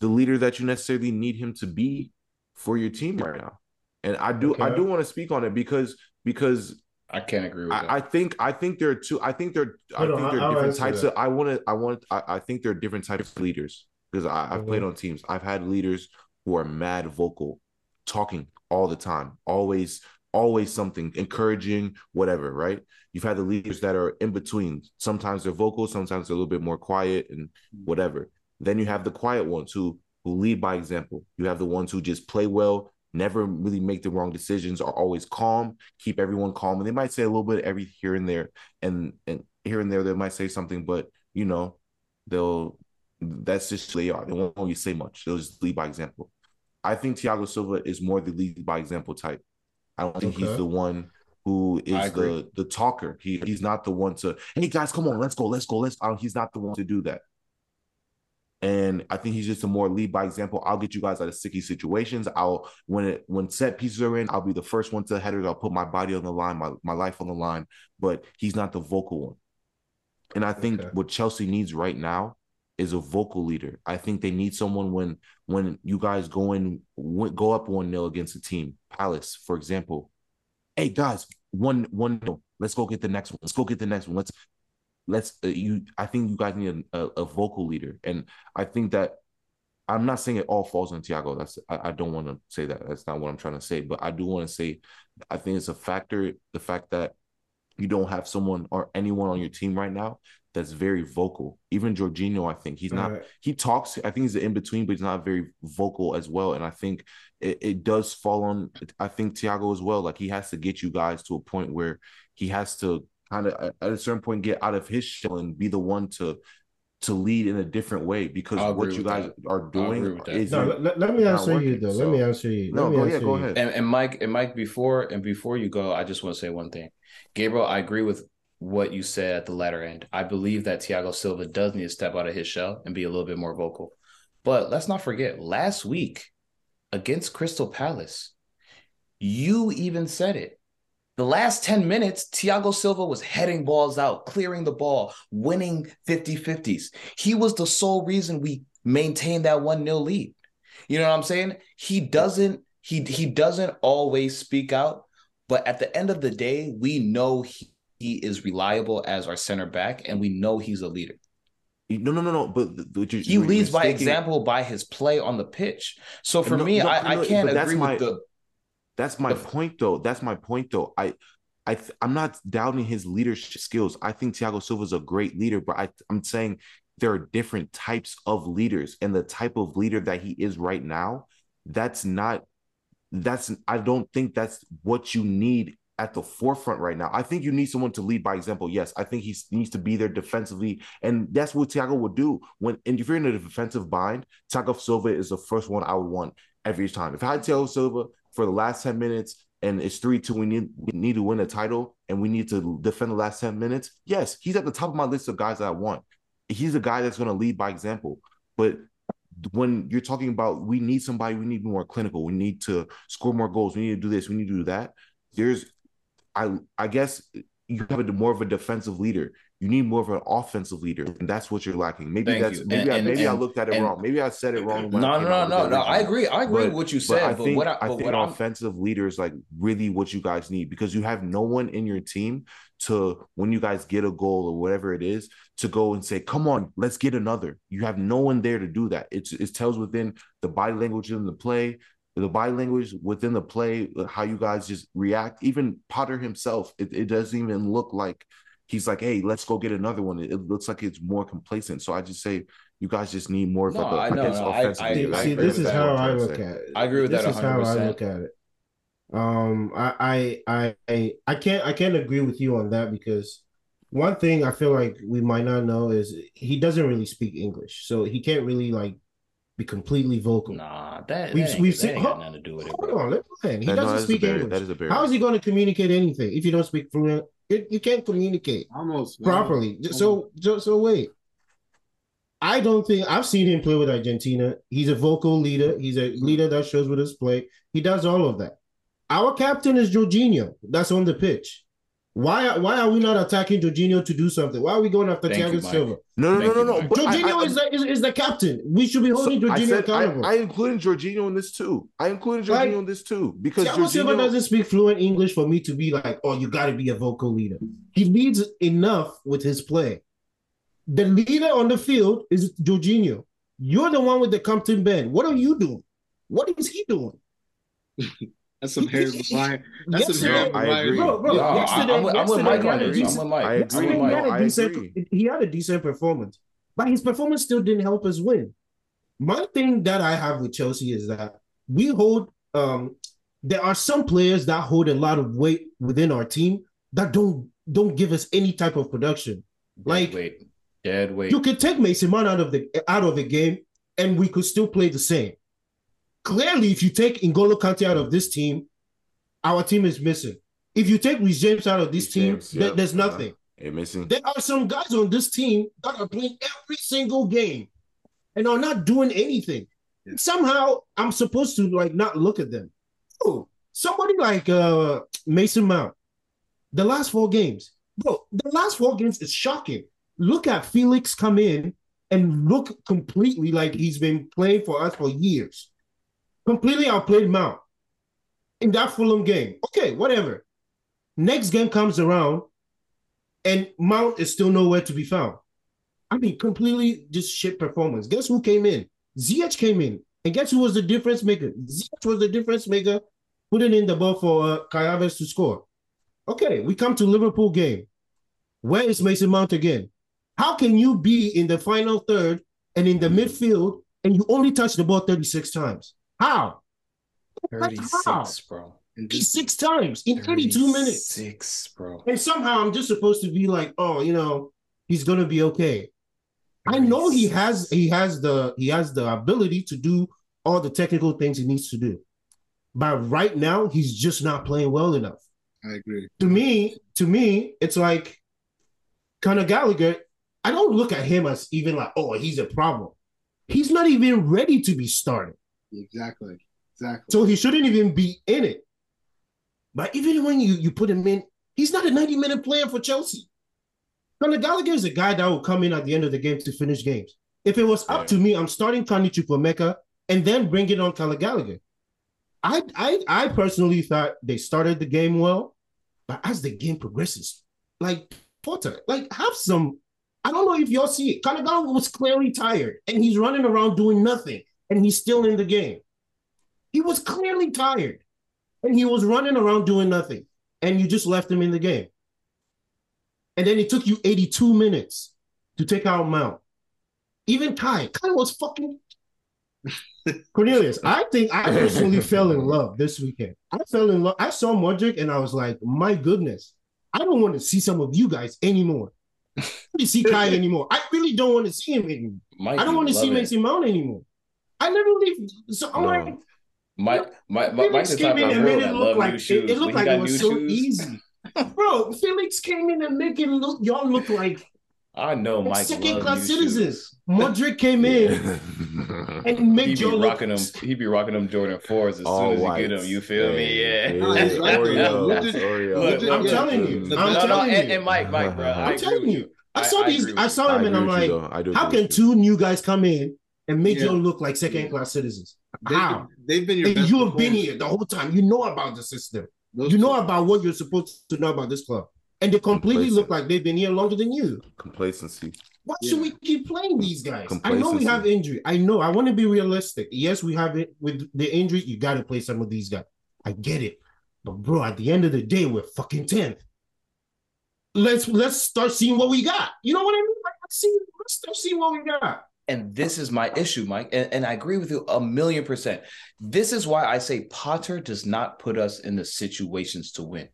the leader that you necessarily need him to be for your team right now. And I do I do want to speak on it because because I can't agree with that. I, I think I think there are two I think there I think there are different types that. of I want to I want I, I think there are different types of leaders because I, I've played Mhm. on teams. I've had leaders who are mad vocal, talking all the time, always always something encouraging, whatever, right? You've had the leaders that are in between. Sometimes they're vocal, sometimes they're a little bit more quiet and whatever. Then you have the quiet ones who who lead by example. You have the ones who just play well, never really make the wrong decisions, are always calm, keep everyone calm. And they might say a little bit every here and there, and and here and there they might say something, but you know, they'll that's just who they are. They won't really say much. They'll just lead by example. I think Thiago Silva is more the lead by example type. I don't think he's the one who is the the talker. He he's not the one to, hey guys, come on, let's go, let's go, let's. He's not the one to do that. And I think he's just a more lead by example. I'll get you guys out of sticky situations. I'll when it when set pieces are in, I'll be the first one to headers. I'll put my body on the line, my, my life on the line. But he's not the vocal one. And I think Okay. what Chelsea needs right now is a vocal leader. I think they need someone when when you guys go in go up one 0 against a team, Palace, for example. Hey guys, one one nil. Let's go get the next one. Let's go get the next one. Let's let's uh, you. I think you guys need a, a, a vocal leader, and I think that I'm not saying it all falls on Thiago That's I, I don't want to say that. That's not what I'm trying to say. But I do want to say I think it's a factor. The fact that you don't have someone or anyone on your team right now that's very vocal. Even Jorginho, I think he's not. Alright. He talks. I think he's in between, but he's not very vocal as well. And I think it, it does fall on. I think Thiago as well. Like he has to get you guys to a point where he has to kind of at a certain point get out of his shell and be the one to to lead in a different way because I'll what you with guys are doing agree with that. is No, let, let me not answer you though. so- Let me answer you. no. Let me Go yeah, answer go you. ahead. And, and Mike, and Mike, before and before you go, I just want to say one thing. Gabriel, I agree with what you said at the latter end. I believe that Thiago Silva does need to step out of his shell and be a little bit more vocal. But let's not forget, last week against Crystal Palace, you even said it. The last 10 minutes, Thiago Silva was heading balls out, clearing the ball, winning 50 50s. He was the sole reason we maintained that 1 0 lead. You know what I'm saying? He doesn't he he doesn't always speak out, but at the end of the day, we know he, he is reliable as our center back, and we know he's a leader. No, no, no, no. But the, He leads by example by his play on the pitch. So for No, me, no, I, no, I can't agree my- with the That's my point, though. That's my point, though. I, I, th- I'm not doubting his leadership skills. I think Thiago Silva is a great leader, but I, I'm saying there are different types of leaders, and the type of leader that he is right now, that's not that's I don't think that's what you need at the forefront right now. I think you need someone to lead by example. Yes, I think he needs to be there defensively, and that's what Thiago would do. When and if you're in a defensive bind, Thiago Silva is the first one I would want every time. If I had Thiago Silva for the last ten minutes and it's three two, we need we need to win a title and we need to defend the last ten minutes. Yes, he's at the top of my list of guys that I want. He's a guy that's going to lead by example. But when you're talking about we need somebody, we need more clinical, we need to score more goals, we need to do this, we need to do that. There's I I guess you have a more of a defensive leader. You need more of an offensive leader, and that's what you're lacking. Maybe Thank that's you. maybe And- I and- maybe I looked at it and- wrong. Maybe I said it wrong. No, no, no, no, no. I agree. I agree But- with what you But said. I But, think what I, I think what I'm offensive leader is like really what you guys need because you have no one in your team to when you guys get a goal or whatever it is to go and say, "Come on, let's get another." You have no one there to do that. It's it tells within the body language in the play, the body language within the play, how you guys just react. Even Potter himself, it, it doesn't even look like he's like, "Hey, let's go get another one." It, it looks like it's more complacent. So I just say you guys just need more of No, like a, I I know, guess no, I- offensive I- leader. I see, agree this is how I look at it. I agree with that. this that is how I look at it. Um, I, I, I, I, I can't, I can't agree with you on that because one thing I feel like we might not know is he doesn't really speak English, so he can't really like be completely vocal. Nah, that, We've- that we've that seen- ain't got hold- nothing to do with it, Hold bro. on, let me land. He That- no, doesn't that is a speak barrier. English. That is a barrier. How is he going to communicate anything if you don't speak fluent? You, you can't communicate Almost properly. So, so, so wait. I don't think I've seen him play with Argentina. He's a vocal leader. He's a leader that shows with his play. He does all of that. Our captain is Jorginho. That's on the pitch. Why, why are we not attacking Jorginho to do something? Why are we going after Thank Thiago Silva? No, no, Thank no, you, no, no. Mike. I- I- is, the, is, is the captain. We should be holding So I Jorginho said I, accountable. I included Jorginho in this too. I included Like, Jorginho in this too because Thiago Silva doesn't speak fluent English for me to be like, oh, you got to be a vocal leader. He leads enough with his play. The leader on the field is Jorginho. You're the one with the Compton band. What are you doing? What is he doing? [LAUGHS] That's some Harry Maguire. That's some Harry I Maguire. agree. Bro, bro, No, I- yesterday, I'm, with- I'm with Mike he on had a this. I'm with Mike. I agree. he had a I decent- agree. He had a decent performance, but his performance still didn't help us win. My thing that I have with Chelsea is that we hold. Um, there are some players that hold a lot of weight within our team that don't don't give us any type of production. Like Wait, dead weight. you could take Mason Mount out of the out of the game, and we could still play the same. Clearly, if you take N'Golo Kante out of this team, our team is missing. If you take Reece James out of this Reece team, James, there- yep, there's nothing. Missing. There are some guys on this team that are playing every single game and are not doing anything. Somehow, I'm supposed to like not look at them. Oh, somebody like uh Mason Mount, the last four games, bro. The last four games is shocking. Look at Felix come in and look completely like he's been playing for us for years. Completely outplayed Mount in that Fulham game. Okay, whatever. Next game comes around, and Mount is still nowhere to be found. I mean, completely just shit performance. Guess who came in? Ziyech came in, and guess who was the difference maker? Ziyech was the difference maker, putting in the ball for uh, to score. Okay, we come to Liverpool game. Where is Mason Mount again? How can you be in the final third and in the midfield and you only touch the ball 36 times? How? How? 36, bro. And just- 36 times in 32 minutes. Six, bro. And somehow I'm just supposed to be like, oh, you know, he's gonna be okay. I know he has he has the he has the ability to do all the technical things he needs to do. But right now, he's just not playing well enough. I agree. To me, to me, it's like Conor Gallagher. I don't look at him as even like, oh, he's a problem. He's not even ready to be started. Exactly. Exactly. So he shouldn't even be in it. But even when you, you put him in, he's not a 90 minute player for Chelsea. Conor Gallagher is a guy that will come in at the end of the game to finish games. If it was up Yeah. to me, I'm starting Carney Chukwuemeka and then bringing on Conor Gallagher. I, I I personally thought they started the game well, but as the game progresses, like Potter, like have some. I don't know if y'all see it. Conor Gallagher was clearly tired, and he's running around doing nothing, and he's still in the game. He was clearly tired, and he was running around doing nothing, and you just left him in the game. And then it took you 82 minutes to take out Mount. Even Kai, Kai was fucking [LAUGHS] Cornelius, I think I personally fell in love this weekend. I fell in love. I saw Mudryk and I was like, my goodness, I don't want to see some of you guys anymore. I don't want to see Kai [LAUGHS] anymore. I really don't want to see him anymore. Mike, I don't want to see. Mason Mount anymore. I never leave. So I'm No. like, Mike, Mike, Mike, Mike's Felix the came in and girl made it that look love like new it, shoes. it looked like it was so shoes, easy. [LAUGHS] Bro, Felix came in and make it look y'all look like I know Like Mike second class citizens. Mudryk came in [LAUGHS] and make He be y'all look rocking them. He be rocking them Jordan fours as All soon as white. you get them. You feel me? Yeah. No, he's right, though. Oreos, Look look, I'm look, telling you. look. I'm no, no, telling and, you. and Mike, Mike, bro. I I'm telling you. I saw I these. agree I, with saw I him, and I'm like, you, though. I do how can two new guys come in and made Yeah. y'all look like second Yeah. class citizens? They, How? they've been your And best you have been here the whole time. You know about the system. Those You know two. about what you're supposed to know about this club. And they completely look like they've been here longer than you. Complacency. Why should we keep playing these guys? I know we have injury. I know. I want to be realistic. Yes, we have it with the injury. You got to play some of these guys. I get it. But bro, at the end of the day, we're fucking tenth. Let's let's start seeing what we got. You know what I mean? Like, let's see. Let's start seeing what we got. And this is my issue, Mike. And, and I agree with you a million percent. This is why I say Potter does not put us in the situations to win.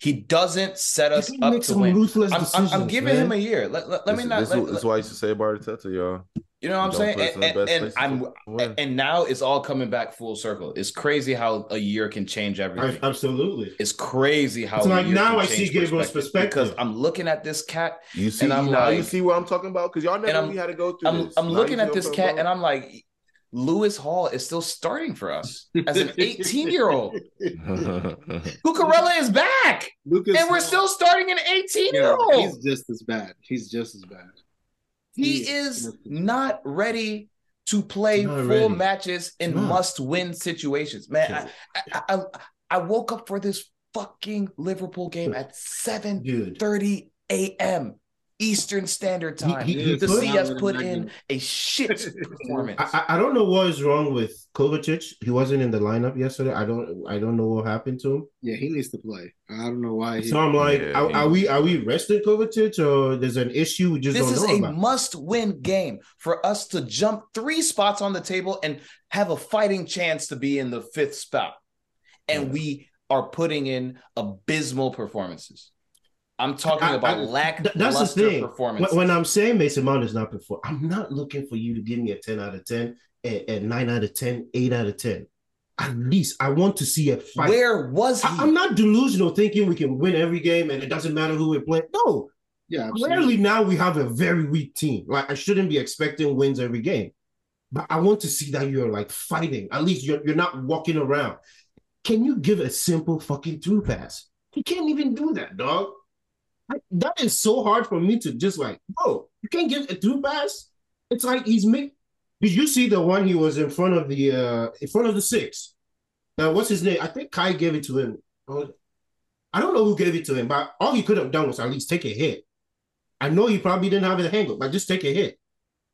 He doesn't set us He up make to some win. ruthless I'm, I'm, decisions. I'm giving man. him a year. Let, let, let me This- not. This, let- is- this is why I used to say about Arteta, y'all. You know what I'm saying? put us in And, and, and I'm to win. and now it's all coming back full circle. It's crazy how a year can change everything. Absolutely. It's crazy how It's a like year now can I see change Gabriel's perspective. because I'm looking at this cat You see, I'm now you see what I'm talking about because y'all never I'm- really had to go through I'm this. I'm Now looking at this cat talking and I'm like, Lewis Hall is still starting for us as an 18 year old. about? [LAUGHS] Cucurella is back, Lucas and we're Hall- still starting an 18 year old. he's just as bad. He's just as bad. He is just as bad. not ready to play Not full ready. matches in Not. must win situations. Man, I, I, I, I woke up for this fucking Liverpool game at 7 30 a.m. Eastern Standard Time he- he to put- see us put in a shit performance. [LAUGHS] I, I I don't know what is wrong with Kovacic. He wasn't in the lineup yesterday. I don't I don't know what happened to him. Yeah, he needs to play. I don't know why. He, So I'm like, Yeah, are, he- are we are we resting Kovacic or there's an issue we just this don't is know a about? must-win game for us to jump three spots on the table and have a fighting chance to be in the fifth spot. And Yeah. we are putting in abysmal performances. I'm talking I- about I- lackluster Th- That's the thing. When, when I'm saying Mason Mount is not perform, I'm not looking for you to give me a 10 out of 10, a, a 9 out of 10, 8 out of 10. At least I want to see a fight. Where was he? I, am not delusional thinking we can win every game and it doesn't matter who we play. No, yeah, absolutely. clearly now we have a very weak team. Like I shouldn't be expecting wins every game. But I want to see that you're like fighting. At least you're, you're not walking around. Can you give a simple fucking through pass? You can't even do that, dog. I- that is so hard for me to just like, bro, you can't give a through pass. It's like he's make. Did you see the one he was in front of the uh in front of the six? Now what's his name? I think Kai gave it to him. Oh, I don't know who gave it to him, but all he could have done was at least take a hit. I know he probably didn't have it handled, but just take a hit.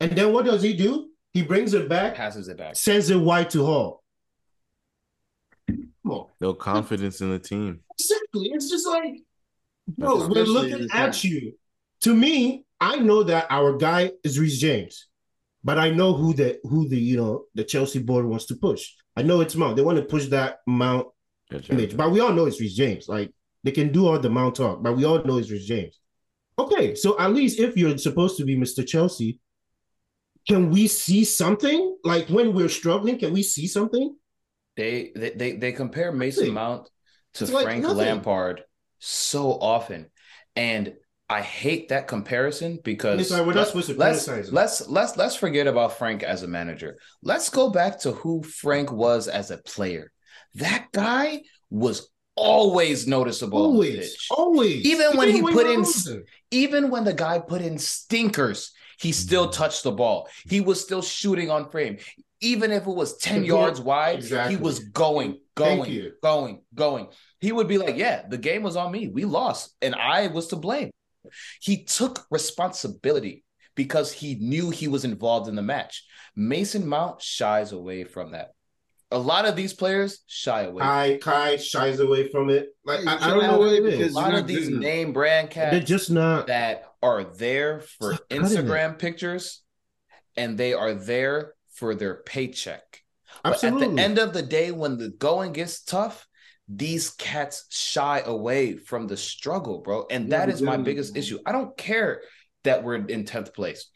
And then what does he do? He brings it back, passes it back. sends it wide to Hall. Come on. no confidence in the team. Exactly. It's just like, bro, Especially we're looking at you. To me, I know that our guy is Reece James, but I know who the who the you know the Chelsea board wants to push. I know it's Mount. They want to push that Mount Yeah, image, but we all know it's Reece James. Like they can do all the Mount talk, but we all know it's Reece James. Okay, so at least if you're supposed to be Mr. Chelsea, can we see something? Like when we're struggling, can we see something? They they they, they compare Mason. Mount to It's Frank nothing. Lampard so often, and I hate that comparison because It's like we're not supposed to let's let's let's let's forget about Frank as a manager. Let's go back to who Frank was as a player. That guy was always noticeable Always, always. Even when he put in- losing. Even when the guy put in stinkers, he still touched the ball. He was still shooting on frame. Even if it was 10 yards wide, Exactly. he was going, going, going, going. He would be like, Yeah, the game was on me. We lost, and I was to blame. He took responsibility because he knew he was involved in the match. Mason Mount shies away from that. A lot of these players shy away. Kai Kai shies away from it. Like I, I don't know what away it because- a lot you're of these good name brand cats They're just not. that are there for Stop. Instagram pictures and they are there for their paycheck. But at the end of the day, when the going gets tough, these cats shy away from the struggle, bro. And Yeah, that we is my do. biggest issue. I don't care that we're in 10th place.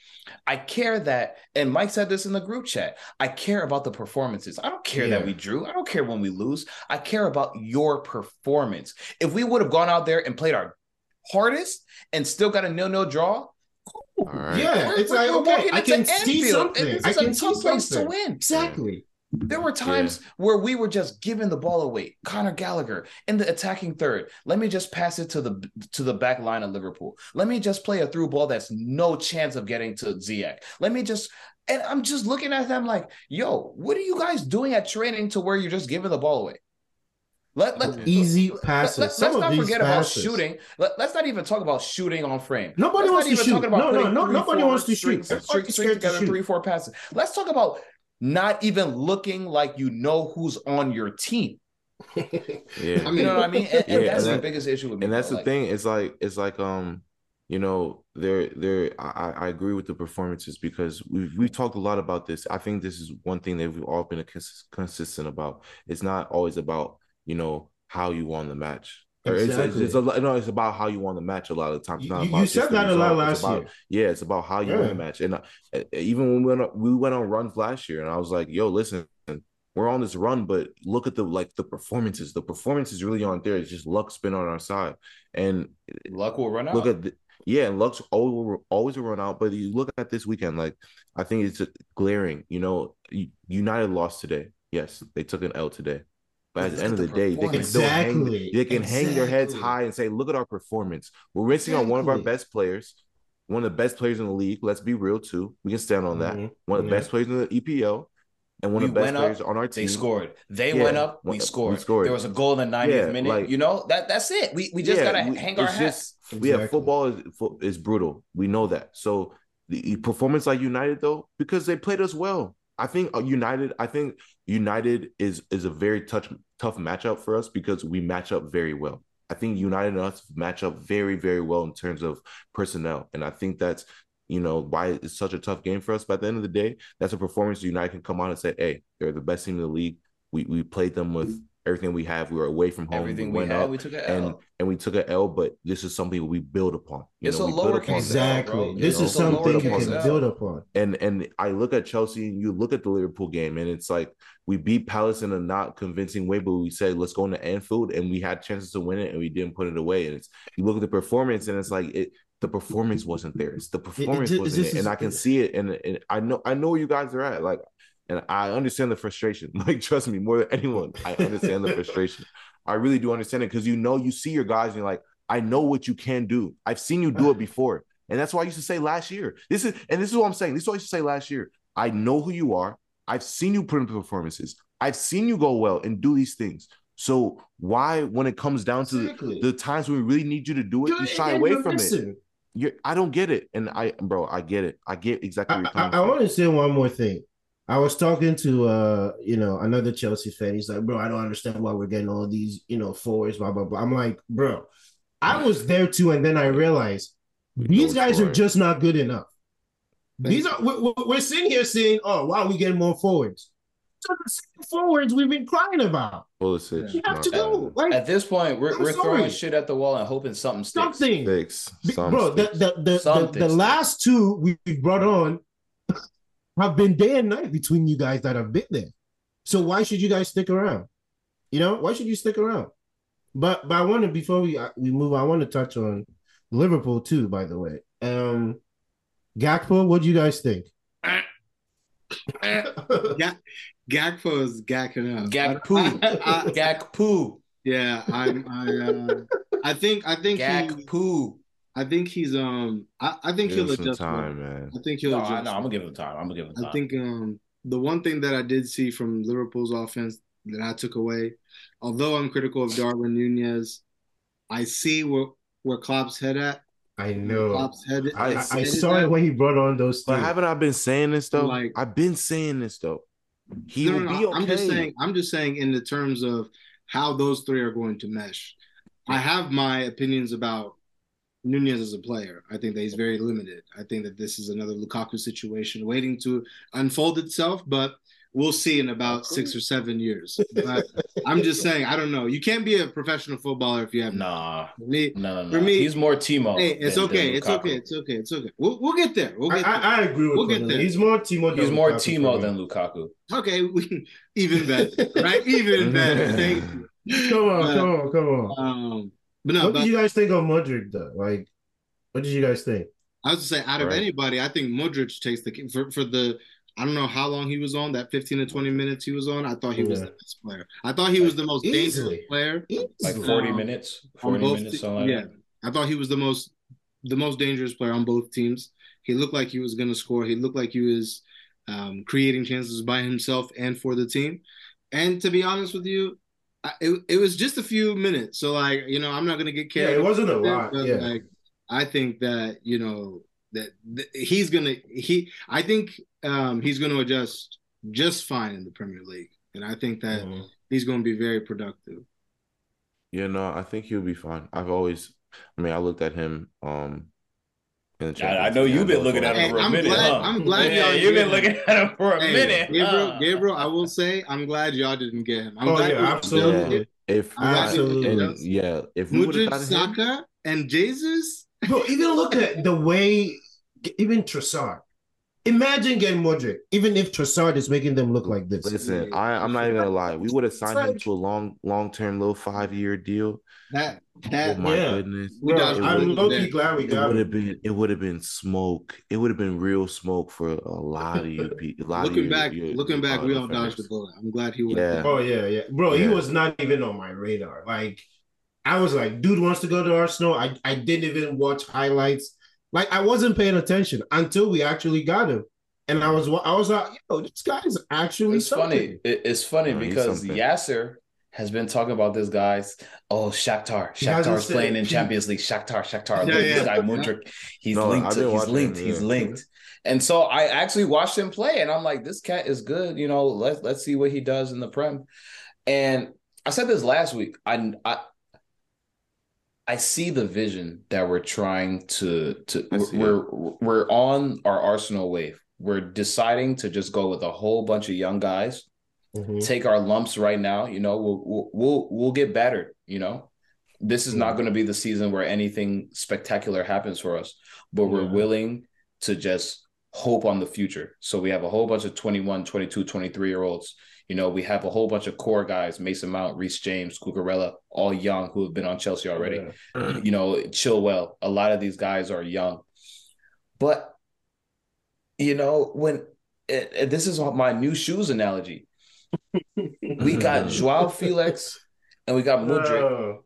I care that, and Mike said this in the group chat. I care about the performances. I don't care that we drew. I don't care when we lose. I care about your performance. If we would have gone out there and played our hardest and still got a nil-nil draw, cool. All right. Yeah, We're- it's like we're okay, I can see Anfield, something. and I can a see tough place to win. Exactly. There were times where we were just giving the ball away. Conor Gallagher in the attacking third. Let me just pass it to the to the back line of Liverpool. Let me just play a through ball that's no chance of getting to Ziyech. Let me just and I'm just looking at them like, yo, what are you guys doing at training to where you're just giving the ball away? Let let Easy let- passes. Let, us not forget passes. about shooting. Let, us not even talk about shooting on frame. Nobody Let's wants to even shoot. about No, no, no, nobody wants to shoot. string scared to together shoot. three, four passes. Let's talk about not even looking like you know who's on your team. [LAUGHS] Yeah. I You know what I mean? And, and Yeah, that's and the biggest issue with me. and that's the Like, thing it's like it's like um you know there there I, I I agree with the performances because we've we've talked a lot about this i think this is one thing that we've all been cons- consistent about it's not always about you know how you won the match Or it's, it's, Exactly. it's a, lot- no, it's about how you want to match a lot of times. You, you said that a lot last about- year. Yeah, it's about how you win Yeah. the match. And uh, even when we went on, we went on runs last year, and I was like, "Yo, listen, we're on this run, but look at the like the performances. The performances really aren't there. It's just luck's been on our side. And luck will run out. look at the, yeah, and luck's always always will run out. But you look at this weekend, like I think it's glaring. You know, United lost today. Yes, they took an L today. But at the end of the the day, they can still hang. They can hang their heads high and say, "Look at our performance. We're missing on one of our best players, one of the best players in the league. Let's be real too. We can stand on that. Mhm. One of the Yeah. best players in the EPL, and one We of the best went up, players on our team. They scored. They Yeah, went up. We we scored. scored. There was a goal in the 90th Yeah, minute. like- you know that that's it. We we just Yeah, gotta we- hang our it's hats. just- Yeah, Exactly. football is is brutal. We know that. So the performance like United though, because they played us well. I think uh, United. I think United is is a very tough tough matchup for us because we match up very well. I think United and us match up very very well in terms of personnel, and I think that's you know why it's such a tough game for us. But at the end of the day, that's a performance United can come on and say, "Hey, they're the best team in the league. We we played them with everything we have. We were away from home. Everything we we went had, up." we took an and L. and and we took an L, but this is something we build upon. You It's know, a we build lowercase upon. Exactly. bro. This You is something you lowercase can L. build upon. And and I look at Chelsea and you look at the Liverpool game, and it's like we beat Palace in a not convincing way, but we said let's go into Anfield, and we had chances to win it, and we didn't put it away. And it's you look at the performance, and it's like it. The performance wasn't there. It's the performance ju- wasn't this it, and I can see it, and, and I know I know where you guys are at. Like, and I understand the frustration. [LAUGHS] Like, trust me, more than anyone, I understand the frustration. I really do understand it because you know you see your guys, and you're like, I know what you can do. I've seen you do it before. And that's why I used to say last year. This is and this is what I'm saying. This is what I used to say last year. I know who you are. I've seen you put in performances. I've seen you go well and do these things. So why, when it comes down to Exactly. the, the times when we really need you to do it, You're- you shy away from it. missing. You're, I don't get it. And I, bro, I get it. I get exactly I, I, I want to say one more thing. I was talking to uh, you know, another Chelsea fan. He's like, bro, I don't understand why we're getting all these, you know, forwards, blah blah blah. I'm like, bro, I was there too, and then I realized these Go guys for are just not good enough. These are we're, we're- we're sitting here saying, oh, why are we getting more forwards. So the same forwards we've been crying about. Pulisic, You have to go. Like At this point, we're, I'm we're throwing shit at the wall and hoping something sticks. something. Six, Be- some bro, the sticks. the the, the, Something the last two we we brought on have been day and night between you guys that have been there. So why should you guys stick around? You know, why should you stick around? But but I want to before we uh, we move, I want to touch on Liverpool too. By the way, um, Gakpo, what do you guys think? [COUGHS] Gak- Gakpo is gacking up. Gakpo. I- I- Gakpo. yeah, I'm. I, uh, I think. I think. He, Gakpo. I think he's. Um. I, I think Give he'll adjust. time, well. man. I think he'll No, adjust. I, no, I'm gonna give him time. I'm gonna give him time. I think um the one thing that I did see from Liverpool's offense that I took away, although I'm critical of Darwin Nunez, I see where where Klopp's head at. I know. Klopp's head. I- I, I saw it when he brought on those. But two. haven't I been saying this though? Like- I've been saying this though. He No, will no, no, be okay. I'm just saying. I'm just saying in the terms of how those three are going to mesh. I have my opinions about Nunez as a player. I think that he's very limited. I think that this is another Lukaku situation waiting to unfold itself, but we'll see in about six or seven years. But I'm just [LAUGHS] saying, I don't know. You can't be a professional footballer if you have Nah, For me, no, no, no. For me- he's more Timo. hey, it's than- okay. than It's okay. It's okay. It's okay. We'll we'll get there. We'll I, get there. I, I agree with We'll get there. He's more Timo. He's more Lukaku Timo than Lukaku. okay, [LAUGHS] we even better, right? Even [LAUGHS] better. Thank you. Come on, Uh, come on, come on. Um, but no, what but did you guys think of Mudryk though? Like, what did you guys think? I was to say, out of Right. anybody, I think Mudryk takes the for for the. I don't know how long he was on that 15 to 20 minutes he was on. I thought he was the best player. I thought he was the most dangerous player. Like 40 Um, minutes, on 40 both minutes, te- something like yeah. I thought he was the most the most dangerous player on both teams. He looked like he was going to score. He looked like he was um, creating chances by himself and for the team. And to be honest with you, I, it it was just a few minutes. So like you know, I'm not going to get carried. Yeah, carried. it wasn't a away lot. Yeah. like I think that you know that, that he's gonna he I think um, he's going to adjust just fine in the Premier League, and I think that Mhm. he's going to be very productive. Yeah, no, I think he'll be fine. I've always, I mean, I looked at him. Um, in the I, I know you've been looking at him for a I'm minute. glad- huh? I'm glad yeah, y'all you've been did. looking at him for a Hey, minute. Gabriel, huh? Gabriel, I will say I'm glad y'all didn't get him. I'm Oh glad yeah, you- absolutely. If I Absolutely. and, yeah, if we would have gotten him, Saka, and Jesus. Bro, even look at the way, even Trossard. Imagine getting Mudryk, even if Trossard is making them look like this. listen, I, I'm not even gonna lie. We would have signed him to a long, long term, little five year deal. That Oh my Yeah. goodness. We Bro, dodged a I'm bullet low key glad we It got would him. have been it would have been smoke. It would have been real smoke for a lot of you [LAUGHS] people. A lot of looking you, back, you- looking you back, we all dodged the bullet. I'm glad he was. Yeah. Oh yeah, yeah, bro. He was not even on my radar. Like, I was like, dude wants to go to Arsenal. I I didn't even watch highlights. Like, I wasn't paying attention until we actually got him, and I was I was like, yo, this guy is actually It's something. funny. It- it's funny No, because. Yasser has been talking about this guy's. Oh, Shakhtar. He hasn't Shakhtar's playing in he- Champions League. Shakhtar. Shakhtar. Yeah, Look, yeah. This guy Mudryk. He's No, linked. To, he's linked. him, He's yeah. linked. And so I actually watched him play, and I'm like, this cat is good. You know, let's let's see what he does in the prem. And I said this last week. I I I see the vision that we're trying to to see we're we're on our Arsenal wave. We're deciding to just go with a whole bunch of young guys Mhm. take our lumps right now. You know, we'll we'll we'll, we'll get better. You know, this is not Mhm. going to be the season where anything spectacular happens for us, but we're Yeah. willing to just hope on the future. So we have a whole bunch of 21, 22, 23 year olds. You know, we have a whole bunch of core guys, Mason Mount, Reece James, Cucurella, all young who have been on Chelsea already Yeah. you know, Chilwell. A lot of these guys are young, but you know when and- and this is my new shoes analogy. We got [LAUGHS] Joao Felix and we got Mudryk, Oh.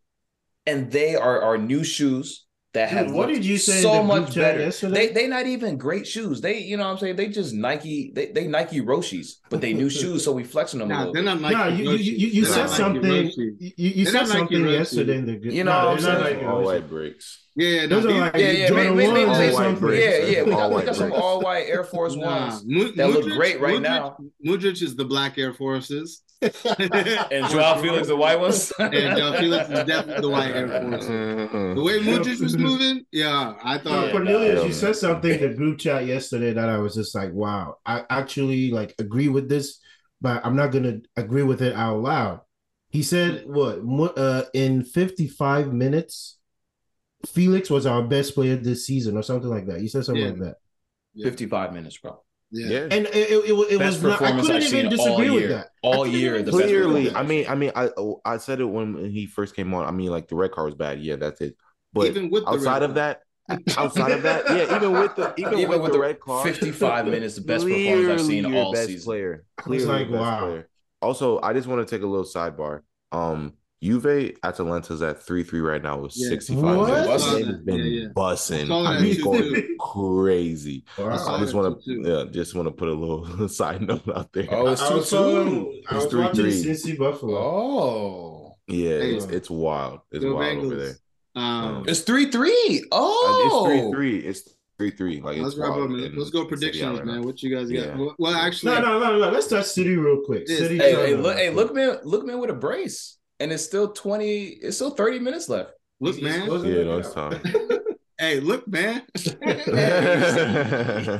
and they are our new shoes that Dude, have what did you say so much better. yesterday? They they not even great shoes. They you know what I'm saying they just Nike they they Nike Roshis, but they new [LAUGHS] shoes, so we flexing them a Nah, little. they're not Nike. no, you, you, you, you said something. Roshi. You, you They're said something Roshi. yesterday in the group. You know no, what I'm they're not saying? Nike all white breaks. Yeah, yeah, Those are like Yeah, yeah, Jordan maybe, maybe, ones maybe, white something. breaks. yeah, yeah. We got, we got some all white Air Force Ones. Mu- that look Mudryk- great right Mudryk- now. Mudryk is the black Air Forces. And [LAUGHS] Joao Felix, the white ones. And Joao Felix is definitely the white Air Forces. The way Mudryk was moving, yeah, I No, thought. Cornelius, Yeah. you said something in the group chat yesterday that I was just like, wow, I actually like agree with this, but I'm not gonna agree with it out loud. He said what uh in 55 minutes, Felix was our best player this season or something like that. He said something Yeah. like that. 55 minutes, bro. Yeah. Yeah. And it, it, it, it was not I couldn't I've even seen all disagree with year. that. All year, the best disagree with Clearly, that. I mean, I mean, I I said it when he first came on. I mean, like the red card was bad. Yeah, that's it. But Even with the outside of that, outside of that, yeah, even with the even, Even with, with the the red card, 55 [LAUGHS] minutes, the best performance I've seen clearly your all best season. Player, clearly like, your best wow. player. Also, I just want to take a little sidebar. Um, Juve Atalanta's at three three right now with Yeah. sixty five What? minutes. Bussin'. They've been Yeah, yeah. bussing. I saw I mean, going crazy. Wow. I I just want to, yeah, just want to put a little [LAUGHS] side note out there. Oh, it's I was 2 following, It's 3-3. Cincy Buffalo. Oh. yeah, it's it's wild. It's Go wild over there. Um, It's 3 3. Uh, Oh. It's three three. It's three three. Like let's wrap up, man. Let's go Serie predictions, right man. now. What you guys Yeah. got? Well, well, actually, No, no, no, no. Let's touch City real quick. City. Hey, hey, look, hey, look, man, look, man, with a brace. And it's still 20, it's still 30 minutes left. look, man. Yeah, no, it's time. [LAUGHS] Hey, look, man. [LAUGHS]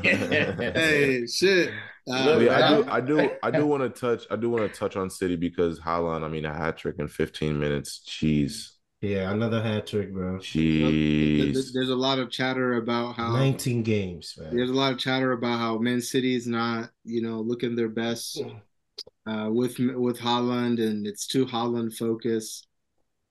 hey, shit. Uh, yeah, I I- do, I do, I do want to touch, I do want to touch on City because Haaland. I mean, a hat trick in 15 minutes. Jeez, Yeah, another hat trick, bro. there's, jeez. there's a lot of chatter about how 19 games, man. there's a lot of chatter about how Man City is not, you know, looking their best uh, with with Haaland, and it's too Haaland focused.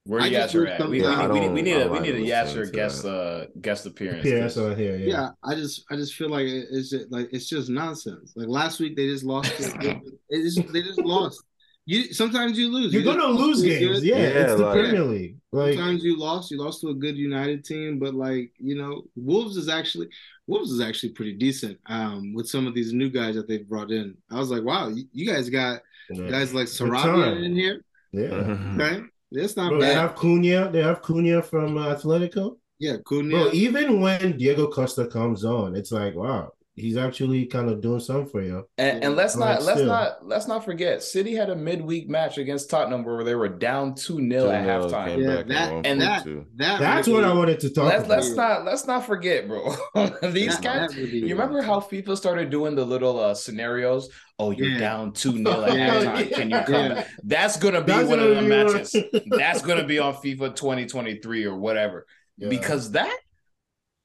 Where I just Yasser wish at? We, Yeah, we, need, we, we need don't- a I we need a like Yasser listening to guest uh guest appearance. Yeah, 'cause- that's here. Yeah. Yeah. I just I just feel like it's just like it's just nonsense. Like last week they just lost. [LAUGHS] it just, they just lost. You sometimes you lose. You're You gonna lose games. good- Yeah, Yeah, it's the like- Premier League. Like Sometimes you lost. You lost to a good United team, but like you know, Wolves is actually Wolves is actually pretty decent. Um, with some of these new guys that they've brought in, I was like, wow, you, you guys got yeah. guys like time. Sarabia in here. yeah. [LAUGHS] Okay, that's not Bro, they have Cunha. They have Cunha from uh, Atletico. yeah, Cunha. Bro, even when Diego Costa comes on, it's like, wow, he's actually kind of doing something for you. And, and let's Like, not let's still. not let's not forget City had a midweek match against Tottenham where they were down 2-0 at 2-0 halftime. Yeah, that- and that- 4-2. that That's really- what I wanted to talk Let's about. let's not let's not forget, bro. [LAUGHS] These that- guys really- you remember how FIFA started doing the little uh, scenarios? Oh, you're Yeah. down 2-0 [LAUGHS] at Yeah. halftime. Can you come Yeah. That's gonna be That's one of gonna the matches. [LAUGHS] That's gonna be on FIFA 2023 or whatever. Yeah. Because that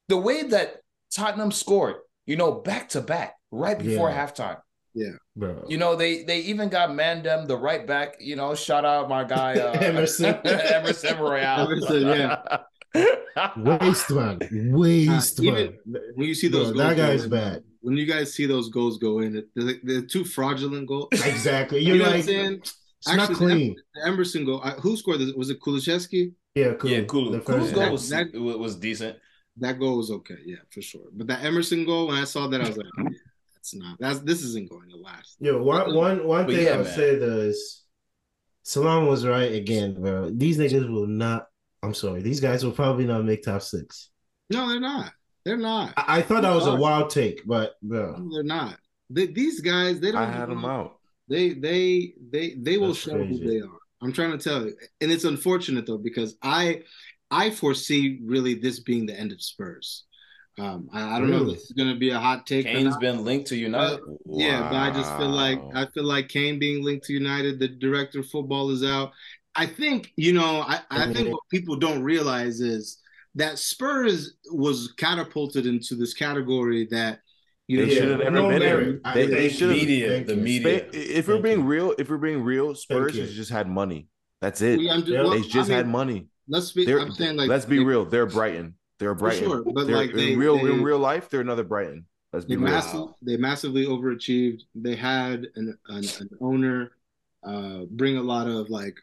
the way that Tottenham scored, you know, back to back, right before Yeah. halftime. bro. You know, they they even got Mandem, the right back. You know, shout out my guy [LAUGHS] uh, Emerson. [LAUGHS] Emerson Royal. Emerson, yeah. [LAUGHS] waste man, waste man. When you see those, Bro, that goals guy's go in, bad. When you guys see those goals go in, they're, they're two fraudulent goals. Exactly. You You're know what I'm saying? it's not Actually, clean. The Emerson goal. I, who scored this? Was it Kulusevski? Yeah, cool. yeah, cool. The Cool's first goal goal. was, That- was decent. That goal was okay, yeah, for sure. But that Emerson goal, when I saw that, I was like, "That's not. That's this isn't going to last." Yeah, one one one But thing yeah, I'll man. say though is Salam was right again, bro. These niggas will not. I'm sorry, these guys will probably not make top six. No, they're not. They're not. I, I thought that was a wild take, but bro, No, they're not. They, these guys, they don't. I had them out. They they they they will That's show crazy. who they are. I'm trying to tell you, and it's unfortunate though because I I foresee really this being the end of Spurs. Um, I, I don't know Really? if this is going to be a hot take. Kane's been linked to United. Yeah, but I just feel like I feel like Kane being linked to United, the director of football is out. I think you know, I, I think what people don't realize is that Spurs was catapulted into this category that you know They should have never been merit. there. I- They, they should have. you. Media, the media. If we're being you. real, if we're being real, Spurs has just had money. That's it. we, I'm just, Yeah. well, They just I had money. Let's be. They're, I'm saying like let's be they- real. They're Brighton. They're For Brighton. sure, but They're, like they, in real they, in real life, they're another Brighton. Let's they be real. massive, they massively overachieved. They had an an, an owner uh, bring a lot of like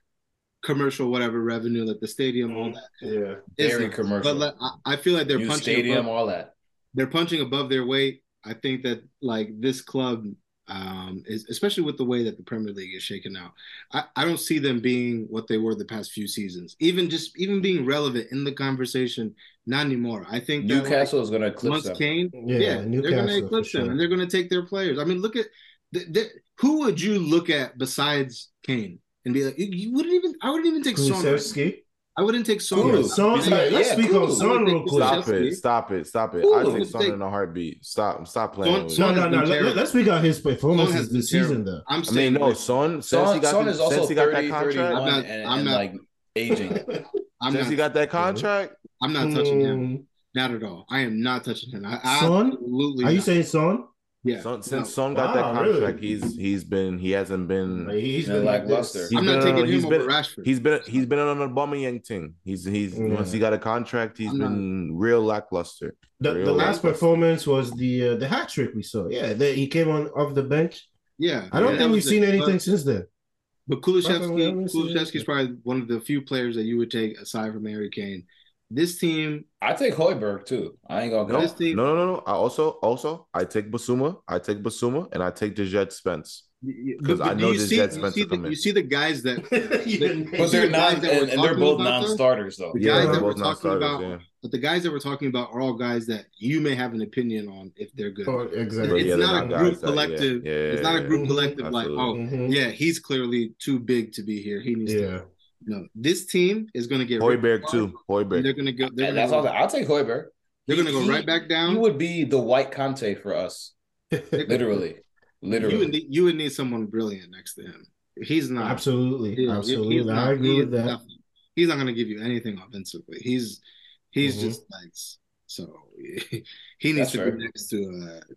commercial whatever revenue, like the stadium, all that. yeah, Very Listen, commercial. But like, I, I feel like they're New punching stadium, above, all that. they're punching above their weight. I think that like this club, um, especially with the way that the Premier League is shaken out. I, I don't see them being what they were the past few seasons. Even just even being relevant in the conversation, not anymore. I think that, like, Newcastle is going to eclipse once them. Kane, Yeah, yeah, they're going to eclipse for them, and they're going to take their players. I mean, look at th- th- who would you look at besides Kane and be like, you, you wouldn't even. I wouldn't even take Son. Kulusevski. I wouldn't take Son. Kulu. Son, Besides- yeah, let's yeah, speak Kulu. on Son real quick. Stop Stop it! Stop it! Stop it! Ooh, I I take Son think- in a heartbeat. Stop! Stop playing. Son- with Son. No, no, no. been let's speak on his Son performances has been this season, though. I'm I mean, no, like, Son. Since Son, he got Son is also since he got 30, that contract, 31 I'm not- and, I'm and not- like aging. [LAUGHS] I'm since not. he got that contract, I'm not touching him. Mm, Not at all. I am not touching him. I, I Son? absolutely. Are you not. saying Son? Yeah. Son, no. since Son got that Wow, really? contract, he's he's been he hasn't been Like, he's Yeah, been like lackluster. this. He's I'm been not taking he's him been- over Rashford. he's been he's been on an Aubameyang thing. He's he's Yeah. once he got a contract, he's I'm not- been real lackluster. The, the last lackluster. performance was the uh, the hat trick we saw. Yeah, the, he came on off the bench. yeah. I don't that think we've seen it. anything But, since then. but Fucking Kulusevski, haven't seen Kulusevski's anything. probably one of the few players that you would take aside from Harry Kane. This team, I take Højbjerg too. I ain't gonna No, go. This team- no, no, no, no. I also also I take Bissouma, I take Bissouma, and I take Djed Spence. because I know this Jets meant see the, you see the guys that [LAUGHS] You But they're the not, that and, and they're both non-starters though. The Yeah, guys they're that we're both talking non-starters, about, yeah. but the guys that we're talking about are all guys that you may have an opinion on if they're good. Oh, exactly. It's yeah, they're not a guys group that- yeah, collective. Yeah, It's not a group collective like, oh, Absolutely. Mhm. yeah, he's clearly too big to be here. He needs Yeah. to. No, this team is going to get Højbjerg too. Højbjerg. They're going to go. They're And gonna that's all. I'll take Højbjerg. They're gonna go He- right back down. He would be the white Kante for us, [LAUGHS] literally, You literally. would need, you would need someone brilliant next to him. He's not. Absolutely, he- absolutely. he's not- I agree he with that. nothing. He's not going to give you anything offensively. He's he's Mhm. just legs. So [LAUGHS] he needs That's to fair. be next to uh,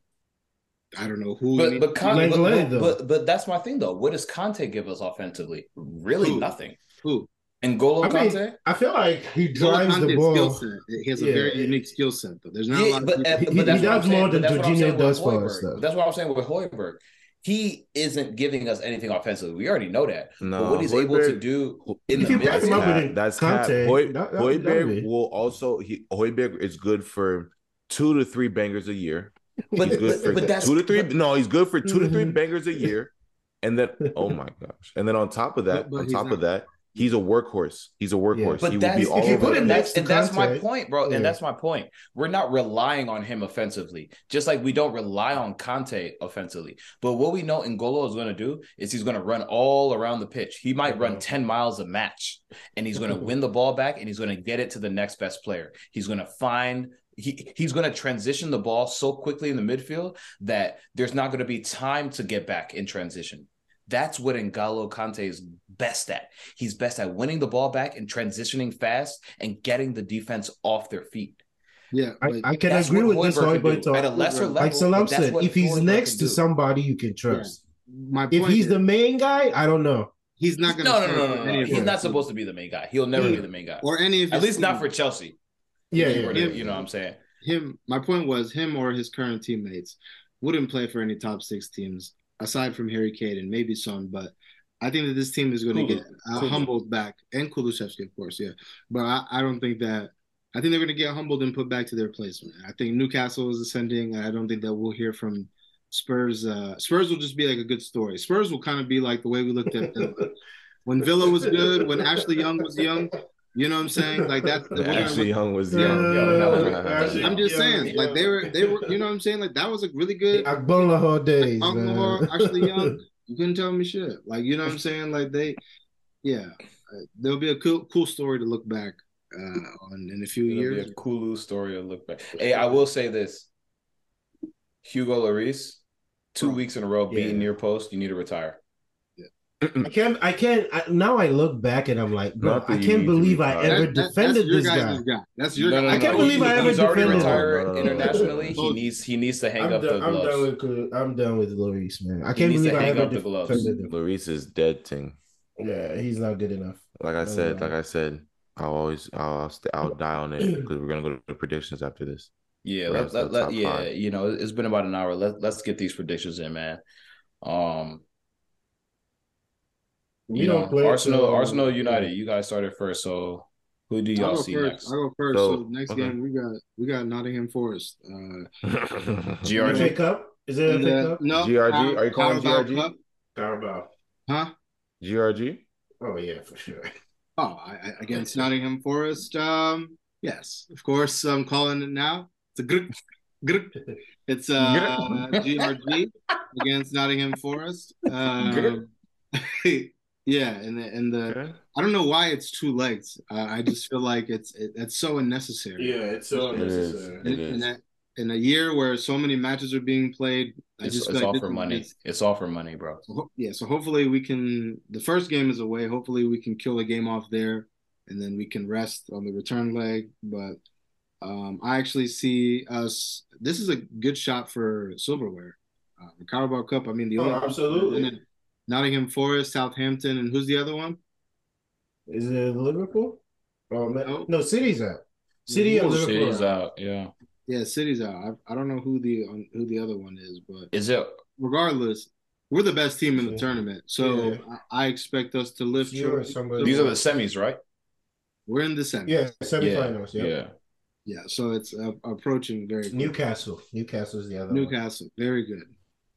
I don't know who. But needs but, to Con- but, but, but but that's my thing though. What does Kante give us offensively? Really Who? nothing. Who N'Golo I mean, Kante. I feel like he N'Golo drives the Kante's ball. skill set. He has a Yeah. very unique skill set. Though there's not a Yeah, lot of but, people- uh, He- but he that's what I'm does saying- more than that's what Jorginho with does for us, though. That's what I'm saying with Højbjerg. He isn't giving us anything offensively. We already know that. No, but what he's able to do in the middle, back That's him up midfield, with cap. a That's Kante, cap. Hoy, that- that- Højbjerg that'd will also he Højbjerg is good for two to three bangers a year. but, He's good but, for but that's two to three. but- no, he's good for two to three Mhm. bangers a year. And then, oh my gosh! And then on top of that, But- but on top not- of that, he's a workhorse. He's a workhorse. But he will that's be if all you over put the it next, and that's my point, bro. yeah. And that's my point. We're not relying on him offensively, just like we don't rely on Kante offensively. But what we know N'Golo is going to do is he's going to run all around the pitch. He might run Mhm. ten miles a match, and he's going [LAUGHS] to win the ball back, and he's going to get it to the next best player. He's going to find. He, he's going to transition the ball so quickly in the midfield that there's not going to be time to get back in transition. That's what N'Golo Kante is best at. He's best at winning the ball back and transitioning fast and getting the defense off their feet. yeah, I, I can That's agree what with this Højbjerg can Højbjerg do. at a uh, lesser level. Like Salam said, what if he's Højbjerg next to somebody you can trust. my If he's is, the main guy, I don't know. he's not going to no, no, no, no, no, He's not supposed to be the main guy. He'll never Yeah. be the main guy. or any of At his least not for Chelsea. Yeah, You yeah, know, yeah. You know what I'm saying? him my point was him or his current teammates wouldn't play for any top six teams aside from Harry Kane and maybe Son, but I think that this team is going to get uh, humbled back and Kulusevski, of course, yeah. But I, I don't think that I think they're going to get humbled and put back to their place. Man. I think Newcastle is ascending. I don't think that we'll hear from Spurs. Uh, Spurs will just be like a good story. Spurs will kind of be like the way we looked at [LAUGHS] when Villa was good, when Ashley Young was young. You know what I'm saying? Like that's [LAUGHS] we're gonna Ashley Young was Yeah, young. yo, that was- [LAUGHS] Ashley I'm just saying, yeah. like they were, they were, you know what I'm saying? Like that was a really good. Agbonlahor days, Uncle man. Lahore, Ashley Young, [LAUGHS] you couldn't tell me shit. Like you know what I'm saying? Like they, yeah, uh, there'll be a cool, cool story to look back uh, on in a few It'll years. be a Kulu story to look back. Hey, I will say this: Hugo Lloris, two Bro. weeks in a row beating near post. You need to retire. I can't. I can't. I, now I look back and I'm like, bro, Not I can't believe I ever That- that- defended this guy. guy. That's your No, guy. no, no, I can't believe He- I ever defended him. internationally. He needs he needs to hang I'm, up the done, I'm done with. I'm done with Lloris, man. I can't believe I ever up gloves. defended him. Lloris is dead thing. Yeah, he's not good enough. Like I said, like I said, I'll always I'll I'll die on it because we're gonna go to the predictions after this. Yeah, let, are let, let, yeah, five. you know, it's been about an hour. Let let's get these predictions in, man. Um, We you don't know, play Arsenal, till- Arsenal United. You guys started first, so who do I'll y'all go see first. next? I'll go first. So, So, next okay. game we got we got Nottingham Forest. Uh, [LAUGHS] GRG. FA Cup? Is it and, uh, no, GRG? Are you calling Carabao GRG? Cup? Carabao. Huh? GRG. Oh yeah, for sure. Oh, I, I, against Nottingham Forest. Um, yes, of course. I'm calling it now. It's a good, good. It's uh GRG against Nottingham Forest. Um, [LAUGHS] yeah, and the and the Okay. I don't know why it's two legs. Uh, I just feel like it's it, it's so unnecessary. Yeah, it's so It is. unnecessary. In, It in, is. a, in a year where so many matches are being played, I It's, just it's feel all for money. this- It's all for money, bro. so ho- yeah, so hopefully we can. The first game is away. Hopefully we can kill the game off there, and then we can rest on the return leg. But um, I actually see us. This is a good shot for silverware. Uh, the Carabao Cup. I mean, the Oh, only absolutely. And then Nottingham Forest, Southampton, and who's the other one? Is it Liverpool? Oh No. no, City's out. City and Liverpool. City's are out. Yeah. Yeah, City's out. I, I don't know who the who the other one is, but Is it? regardless, we're the best team in the Yeah. tournament. So Yeah. I, I expect us to lift. You or somebody- These are the semis, right? We're in the semis. Yeah, semifinals. Yeah. Yeah. Yeah, so it's uh, approaching very quick. Newcastle. is the other Newcastle, very good.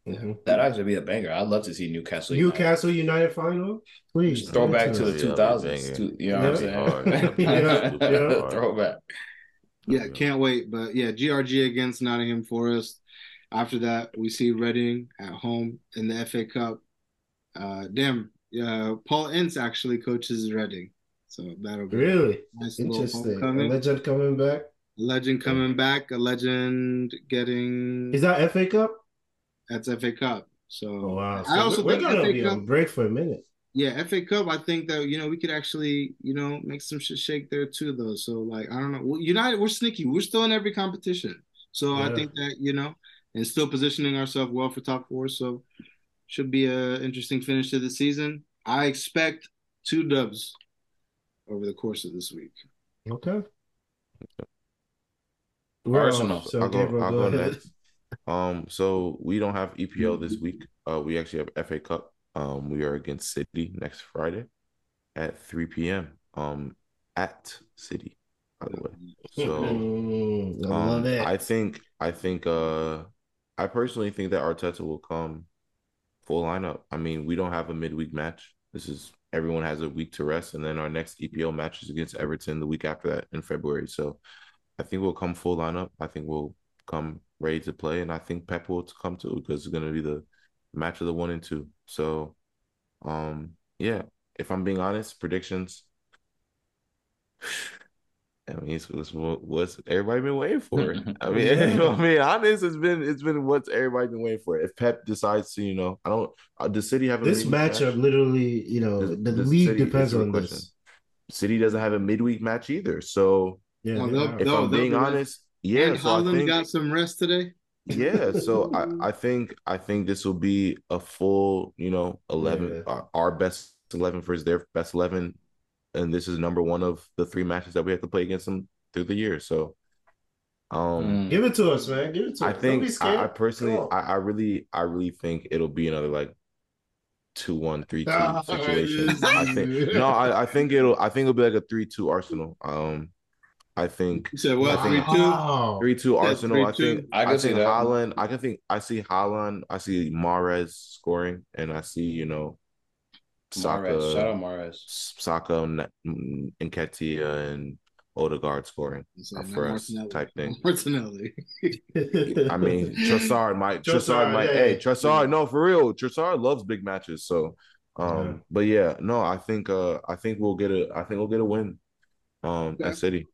One. Mhm. That'd actually be a banger. I'd love to see Newcastle. United. Newcastle United final. Please Just throw back to the Yeah, two thousands. banger. You know what I'm saying? Hard. [LAUGHS] Yeah, yeah. [LAUGHS] Throwback. Yeah, can't wait. But yeah, GRG against Nottingham Forest. After that, we see Reading at home in the FA Cup. Uh, damn, uh, Paul Ince actually coaches Reading, so that'll be Really a nice interesting. A homecoming. legend coming back. A legend coming back, a legend getting Is that FA Cup? That's FA Cup. So Oh wow! I also we're think gonna be Cup- on break for a minute. Yeah, FA Cup. I think that you know we could actually you know make some shit shake there too, though. So like I don't know. United, we're sneaky. We're still in every competition. So I think that you know, and still positioning ourselves well for top four. So should be a interesting finish to the season. I expect two dubs over the course of this week. Okay. Arsenal. So I'll go, Gabriel, I'll go go next. Um, so we don't have EPL this week. Uh, we actually have FA Cup. Um, we are against City next Friday at 3 p.m. Um, at City, by the way. So Mm, I um, love it. I think I think uh I personally think that Arteta will come full lineup. I mean, we don't have a midweek match. This is everyone has a week to rest, and then our next EPL match is against Everton the week after that in February. So I think we'll come full lineup. I think we'll come ready to play, and I think Pep will come too because it's gonna be the match of the one and two. So um yeah, if I'm being honest, predictions. [SIGHS] I mean, it's, it's what- what's everybody been waiting for. [LAUGHS] I mean, [LAUGHS] Yeah. I mean, honest, it's been it's been what's everybody been waiting for. If Pep decides to, you know, I don't. Uh, does City have a This midweek matchup literally, you know, Does- the does league City- depends it's a on question. this. City doesn't have a midweek match either. So Yeah, Well, they they'll- are. if No, I'm being honest, yeah. and so I Haaland think got some rest today. yeah. So I [LAUGHS] I think I think this will be a full, you know, eleven. Yeah. Our, our best eleven versus their best eleven, and this is number one of the three matches that we have to play against them through the year. So, um. Mm. Give it to us, man. Give it to I us. Don't think be. I, I personally, I, I really, I really think it'll be another like two one, three two situation. I think no, I, I think it'll, I think it'll be like a three two Arsenal. Um, I think You said what? I think- Three two. Three two Arsenal. I 3-2. think I I, can see think that. Haaland. I can think I see Haaland. I see Mahrez scoring, and I see you know, Mahrez. Shout out Saka, Mahrez. Saka, and Nketiah and Odegaard scoring You said uh, for us type thing. Martinelli. [LAUGHS] I mean, Trossard might. Trossard, Trossard might. yeah, hey, yeah. Trossard. No, for real. Trossard loves big matches. So, um, Yeah. but yeah, no, I think, uh, I think we'll get a, I think we'll get a win, um, Okay. at City,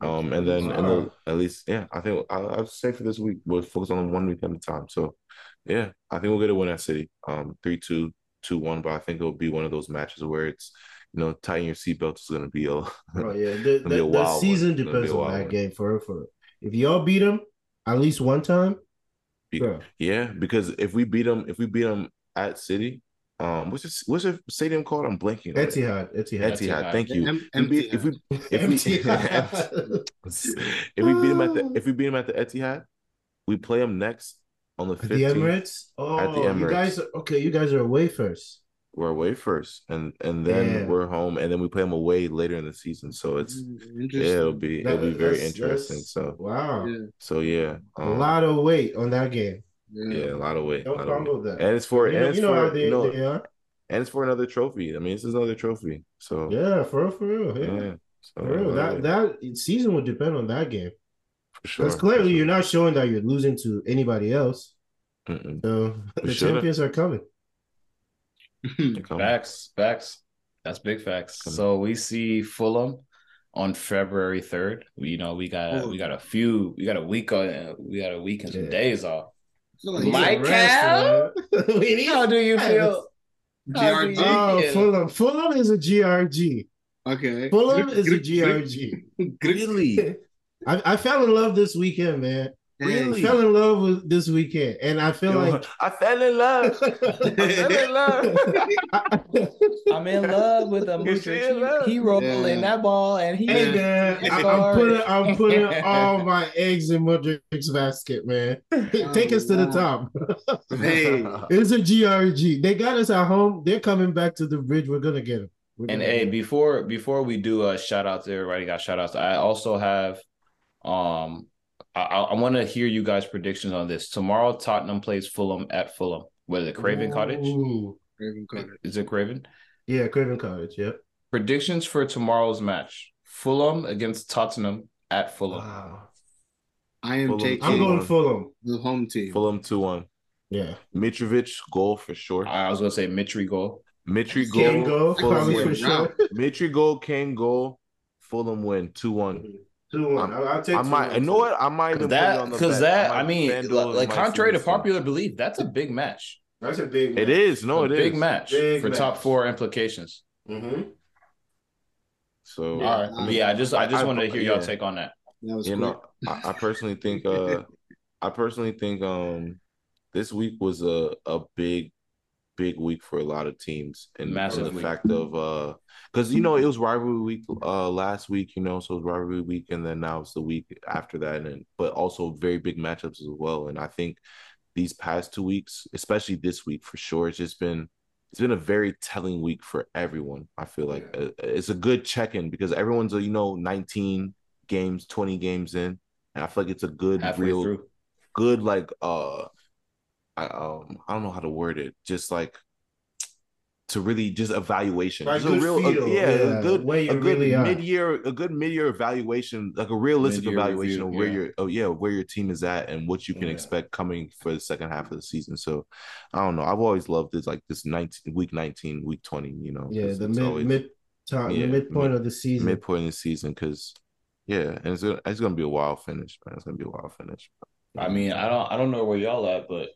um, and then and Wow. then at least, yeah, I think I, I'd say for this week we'll focus on one week at a time. So, yeah, I think we'll get a win at City, um, three two, two one. But I think it'll be one of those matches where it's, you know, tighten your seatbelt is going to be a. Oh yeah, [LAUGHS] the, Gonna a the, the season one. Depends on that one. game for for. If y'all beat them at least one time, Be- Yeah, because if we beat them, if we beat them at City, um, what's this, what's the stadium called? I'm blanking. on it. Etihad, Etihad, Etihad. Etihad. Thank you. Em- [LAUGHS] If we beat, if we if we if we beat them at the if we beat them at the Etihad, we play them next on the At the 15th. Emirates. Oh, At the you guys. Are, okay, you guys are away first. We're away first, and and then Damn. we're home, and then we play them away later in the season. So it's Interesting. yeah, it'll be it'll be very interesting. So wow, Yeah, so yeah, a um, lot of weight on that game. Yeah. yeah, a lot of weight, Don't lot of weight. crumble that. and it's for you and know, it's you know for how they, you know, they are. and it's for another trophy. I mean, this is another trophy. So Yeah, for real, for real. Yeah, yeah, so, for real. uh, That that season would depend on that game for sure. because for clearly sure. you're not showing that you're losing to anybody else. Mm-mm. So We the should've. champions are coming. [LAUGHS] They're coming. Facts, facts. That's big facts. Come on. So we see Fulham on February third. You know, we got Oh. we got a few, we got a week on, we got a week and some Yeah. days off. I feel like We Mike Cal? man. [LAUGHS] we need How do you feel? How do GRG. you Oh, feel? Fulham. Fulham is a GRG. Okay. Fulham is a GRG. Really? [LAUGHS] I, I fell in love this weekend, man. Really? I fell in love with this weekend, and I feel like I fell in love. [LAUGHS] I fell in love. I'm in love with a Is she in? He, he rolling Yeah. that ball and he Hey man, It's I, am putting I'm putting [LAUGHS] all my eggs in Mudryk's basket, man. Take us to the top. Hey. [LAUGHS] It's a GRG. They got us at home. They're coming back to the bridge. We're gonna get them. We're And gonna hey, get 'em. before before we do a shout out to everybody, got shout outs. I also have, um, I, I want to hear you guys' predictions on this. Tomorrow, Tottenham plays Fulham at Fulham. What is it, Craven Cottage? Ooh. Raven Carter. Is it Craven? Yeah, Craven Cottage. Yep. Predictions for tomorrow's match: Fulham against Tottenham at Fulham. Wow. I am Fulham. taking I'm going Fulham. Fulham. the home team. Fulham 2 1. Yeah. Mitrovic goal for sure. I was gonna say Mitri goal. Mitri goal. Kane goal. go probably win. for sure. [LAUGHS] Mitri goal, Kane goal. Fulham win 2 1. Two one. I'm- I'll, I'll take. I might. You know what? I might even put it That on the because that I mean, like, like contrary to see this thing. popular belief, that's a big match. That's a big. Match. It is. No, a it is big match Big for top four implications. Mm-hmm. So All right, but yeah, I just I just I- wanted to hear y'all take on that. That was you quick. know, I, I personally think uh [LAUGHS] I personally think um this week was a a big big week for a lot of teams and Massive the week. fact of uh because you know it was rivalry week uh last week you know so it was rivalry week and then now it's the week after that and but also very big matchups as well and I think these past two weeks especially this week for sure it's just been it's been a very telling week for everyone I feel like Yeah. Uh, it's a good check-in because everyone's you know 19 games 20 games in and I feel like it's a good Halfway real through, good like uh I um I don't know how to word it just like to really just evaluation. Like Just a good real a- yeah, yeah, a good where a good really mid-year a good mid-year evaluation like a realistic Mid-year evaluation review, of where yeah. your oh yeah where your team is at and what you can Yeah. expect coming for the second half of the season. So I don't know. I've always loved this like this 19 week 19 week 20 you know Yeah, 'cause the mid always mid time, Yeah, the midpoint mid- of the season. midpoint of the season because yeah and it's gonna, it's gonna be a wild finish man. It's gonna be a wild finish. I mean, I don't I don't know where y'all at, but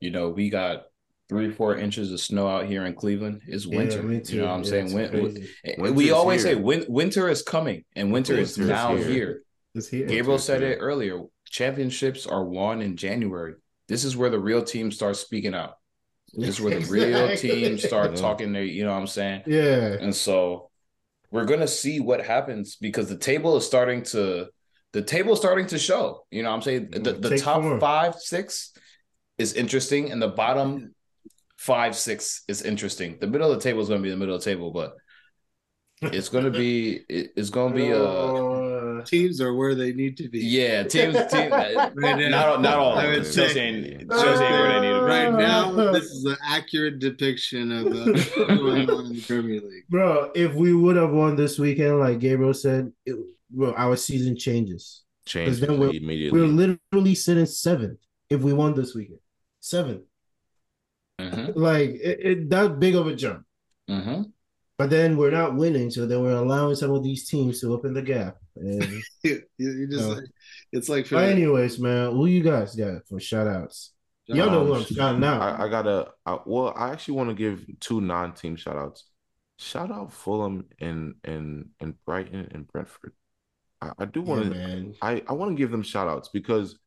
you know, we got three four inches of snow out here in Cleveland. It's Yeah, winter. You know what I'm Yeah, saying? it's Win- crazy. Eh, we always here. say win- winter is coming, and winter is Winter is now here. here. It's here. Gabriel Winter is said here. it earlier. Championships are won in January. This is where the real team starts speaking out. This is where the [LAUGHS] real Exactly. team start Yeah. talking their, you know what I'm saying? Yeah. And so we're gonna see what happens because the table is starting to the table is starting to show. You know what I'm saying? The, the top form. five, six is interesting, and the bottom five, six is interesting. The middle of the table is gonna be the middle of the table, but it's gonna be it's gonna be a Uh, Teams are where they need to be. yeah, teams [LAUGHS] team Right now, not not all I of would them. say- Chelsea ain't Chelsea where they need to be. Right now, this is an accurate depiction of uh, what's going on in the Premier League. bro, if we would have won this weekend, like Gabriel said, it, bro, our season changes. change then we're- immediately We're literally sitting seventh if we won this weekend. Seventh. Mhm, Like it, it that big of a jump. mhm. But then we're not winning, so then we're allowing some of these teams to open the gap. And [LAUGHS] You, you just No. like, it's like but anyways, man, who you guys got for shout outs? Y'all know who I'm shouting out. I, I gotta I, well I actually want to give two non-team shout outs shout out Fulham and and and Brighton and Brentford I, I do want to man. I, I want to give them shout outs because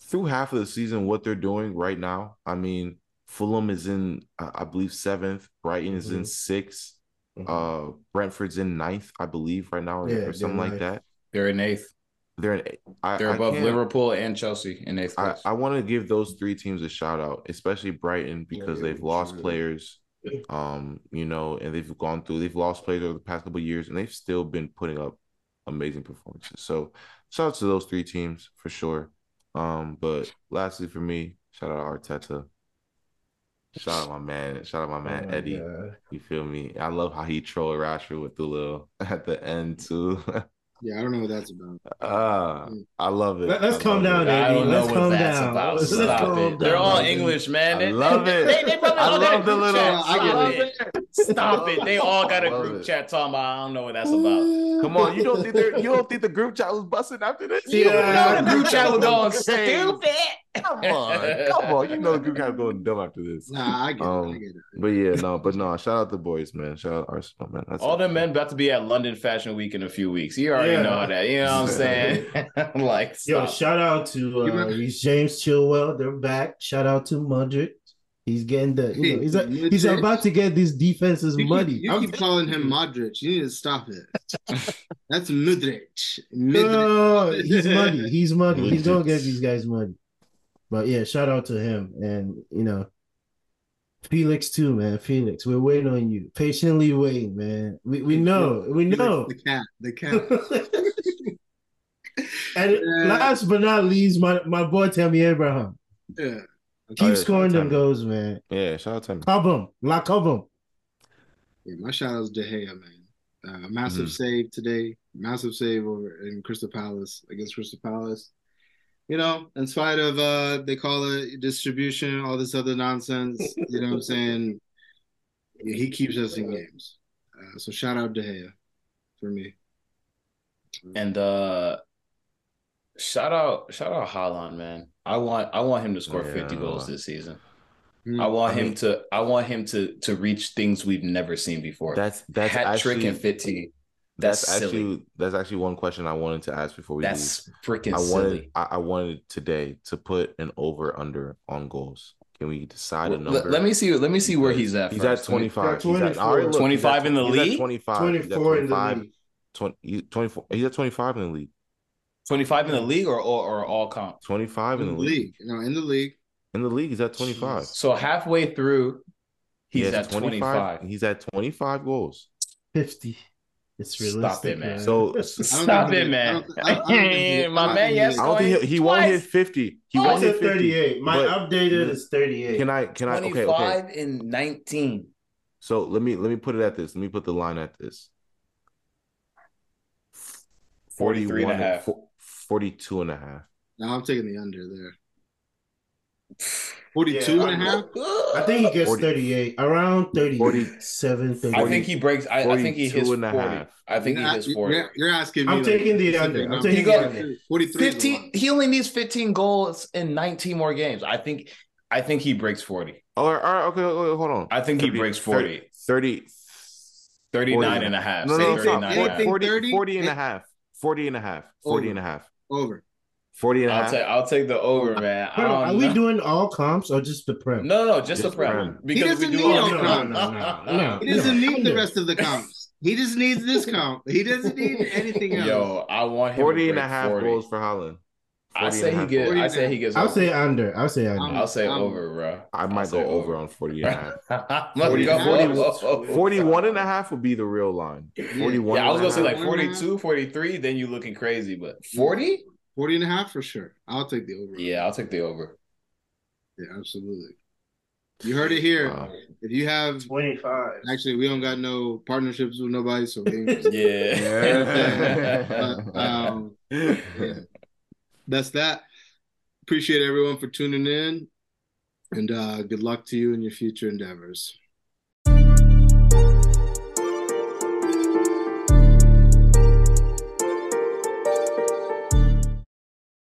through half of the season, what they're doing right now, I mean, Fulham is in, I I believe, seventh. Brighton is in Mhm. 6th Mhm. Uh, Brentford's in ninth, I believe, right now, or, Yeah, or something like ninth. that. They're in eighth. They're in. I, They're above can't- Liverpool and Chelsea in eighth I, place. I want to give those three teams a shout out, especially Brighton because Yeah, they've lost true. players, um, you know, and they've gone through, they've lost players over the past couple of years, and they've still been putting up amazing performances. So shout out to those three teams for sure. Um, but lastly for me, shout out to Arteta. Shout out my man, shout out my man Oh my Eddie. God. You feel me? I love how he trolled Rashford with the little [LAUGHS] at the end too. Yeah, I don't know what that's about. [LAUGHS] Ah, I love it. Let- let's calm down, it. I don't Eddie, let's what calm that's down. about. Let's Stop calm it. They're all Eddie. English, man. I They- love it. They, they probably I all a love the little- chat. I Stop love it. Stop it. They all got a group it. chat talking about I don't know what that's about. Come on, you don't think they're, you don't think the group chat was busting after this? You know the group chat was going Crazy. stupid. Come [LAUGHS] on, come on. You know the group chat was going dumb after this. Nah, I get it. Um, I get it. But yeah, no, but no. Shout out the boys, man. Shout out Arsenal, man. That's All the men about to be at London Fashion Week in a few weeks. You already Yeah. know that. You know what I'm [LAUGHS] saying? [LAUGHS] I'm like, Yo, shout out to uh, James Chilwell. They're back. Shout out to Mudryk. He's getting the you know, he's a, he's about to get these defenses You muddy. keep, you I'm- keep calling him Modric. You need to stop it. That's Mudryk. no, he's muddy. He's muddy. He's gonna get these guys muddy. But yeah, shout out to him and you know Felix too, man. Felix, we're waiting on you. Patiently waiting, man. We we know, we know. The cat. The [LAUGHS] cat. and [LAUGHS] Yeah. last but not least, my, my boy Tammy Abraham. Yeah. Keep Oh, yeah, scoring shout them goals, man. Yeah, shout out to him. Cover him. La cover him. Yeah, my shout out is De Gea, man. Uh, massive Mhm. save today. Massive save over in Crystal Palace against Crystal Palace. You know, in spite of uh they call it distribution, all this other nonsense, you know what I'm [LAUGHS] saying? He keeps us in games. Uh, so shout out De Gea for me. And uh shout out shout out Haaland, man. I want I want him to score 50 goals this season. Mm. I want I him mean- to I want him to to reach things we've never seen before. That's that's Hat trick actually and 50. That's, that's, silly. actually that's actually one question I wanted to ask before we leave. That's freaking I silly. wanted I, I wanted today to put an over under on goals. Can we decide a Let, number? let me see let me see where he's at. He's first. at 25. He's He's at at, all right, look, he's at 25 in the he's at league? 25. Twenty He's in the league. 20, 24. He's at 25 in the league. 25 in the league or or, or all comp. 25 in in the the league. league. No, in the league. In the league, he's at 25. So halfway through, he's has at 25. He's at 25 goals. Fifty. It's Stop realistic, it, man. So- [LAUGHS] I don't Stop it, man. [LAUGHS] My man, yes. he- I don't think he, he won't hit 50. He I won't hit 50. 38. My updated is 38. Can I can I okay, 25 okay. and 19. So let me let me put it at this. Let me put the line at this. 43 and a half. 42 and a half. No, I'm taking the under there. 42 Yeah, and a half? I think he gets 40 38, around 37, 38. I think he breaks. I, I think he hits and 40. a half. I think he You're hits 40. You're, you're asking me. I'm like, taking the specific under. I'm numbers. taking the You under. got 43 15 he only needs 15 goals in 19 more games. I think I think he breaks 40. Oh, all right, okay, okay, hold on. I think he breaks 40. 30 39 40. and a half. No, Say no, no, 39 no, and a half. Anything 40, 30? 40 and a half. 40 and a half. 40 and a half. Over. 40 and a I'll half. take I'll take the over, oh, man. I Hold on, don't are we doing all comps or just the prem? No, no, just, Just the prem. prem. Because we doesn't do need all no the prem. No, no, no, no. He doesn't Yeah, need the rest of the comps. He just needs this [LAUGHS] comp. He doesn't need anything else. Yo, I want him 40 to and a half 40. goals for Haaland. I say he gets. I say he gets. I'll over. say under. I'll say under. I'm- I'll say I'm- over, bro. I might go over on 40 and a half. [LAUGHS] Let's 40, 40, 41 and a half would be the real line. 41 Yeah, I was gonna say like 42, 43, then you looking crazy, but 40? 40 and a half for sure. I'll take the over. Yeah, I'll take the over. Yeah, absolutely. You heard it here. Wow. If you have 25. actually we don't got no partnerships with nobody, so [LAUGHS] Yeah. But, um, that's that. Appreciate everyone for tuning in. And uh, good luck to you in your future endeavors.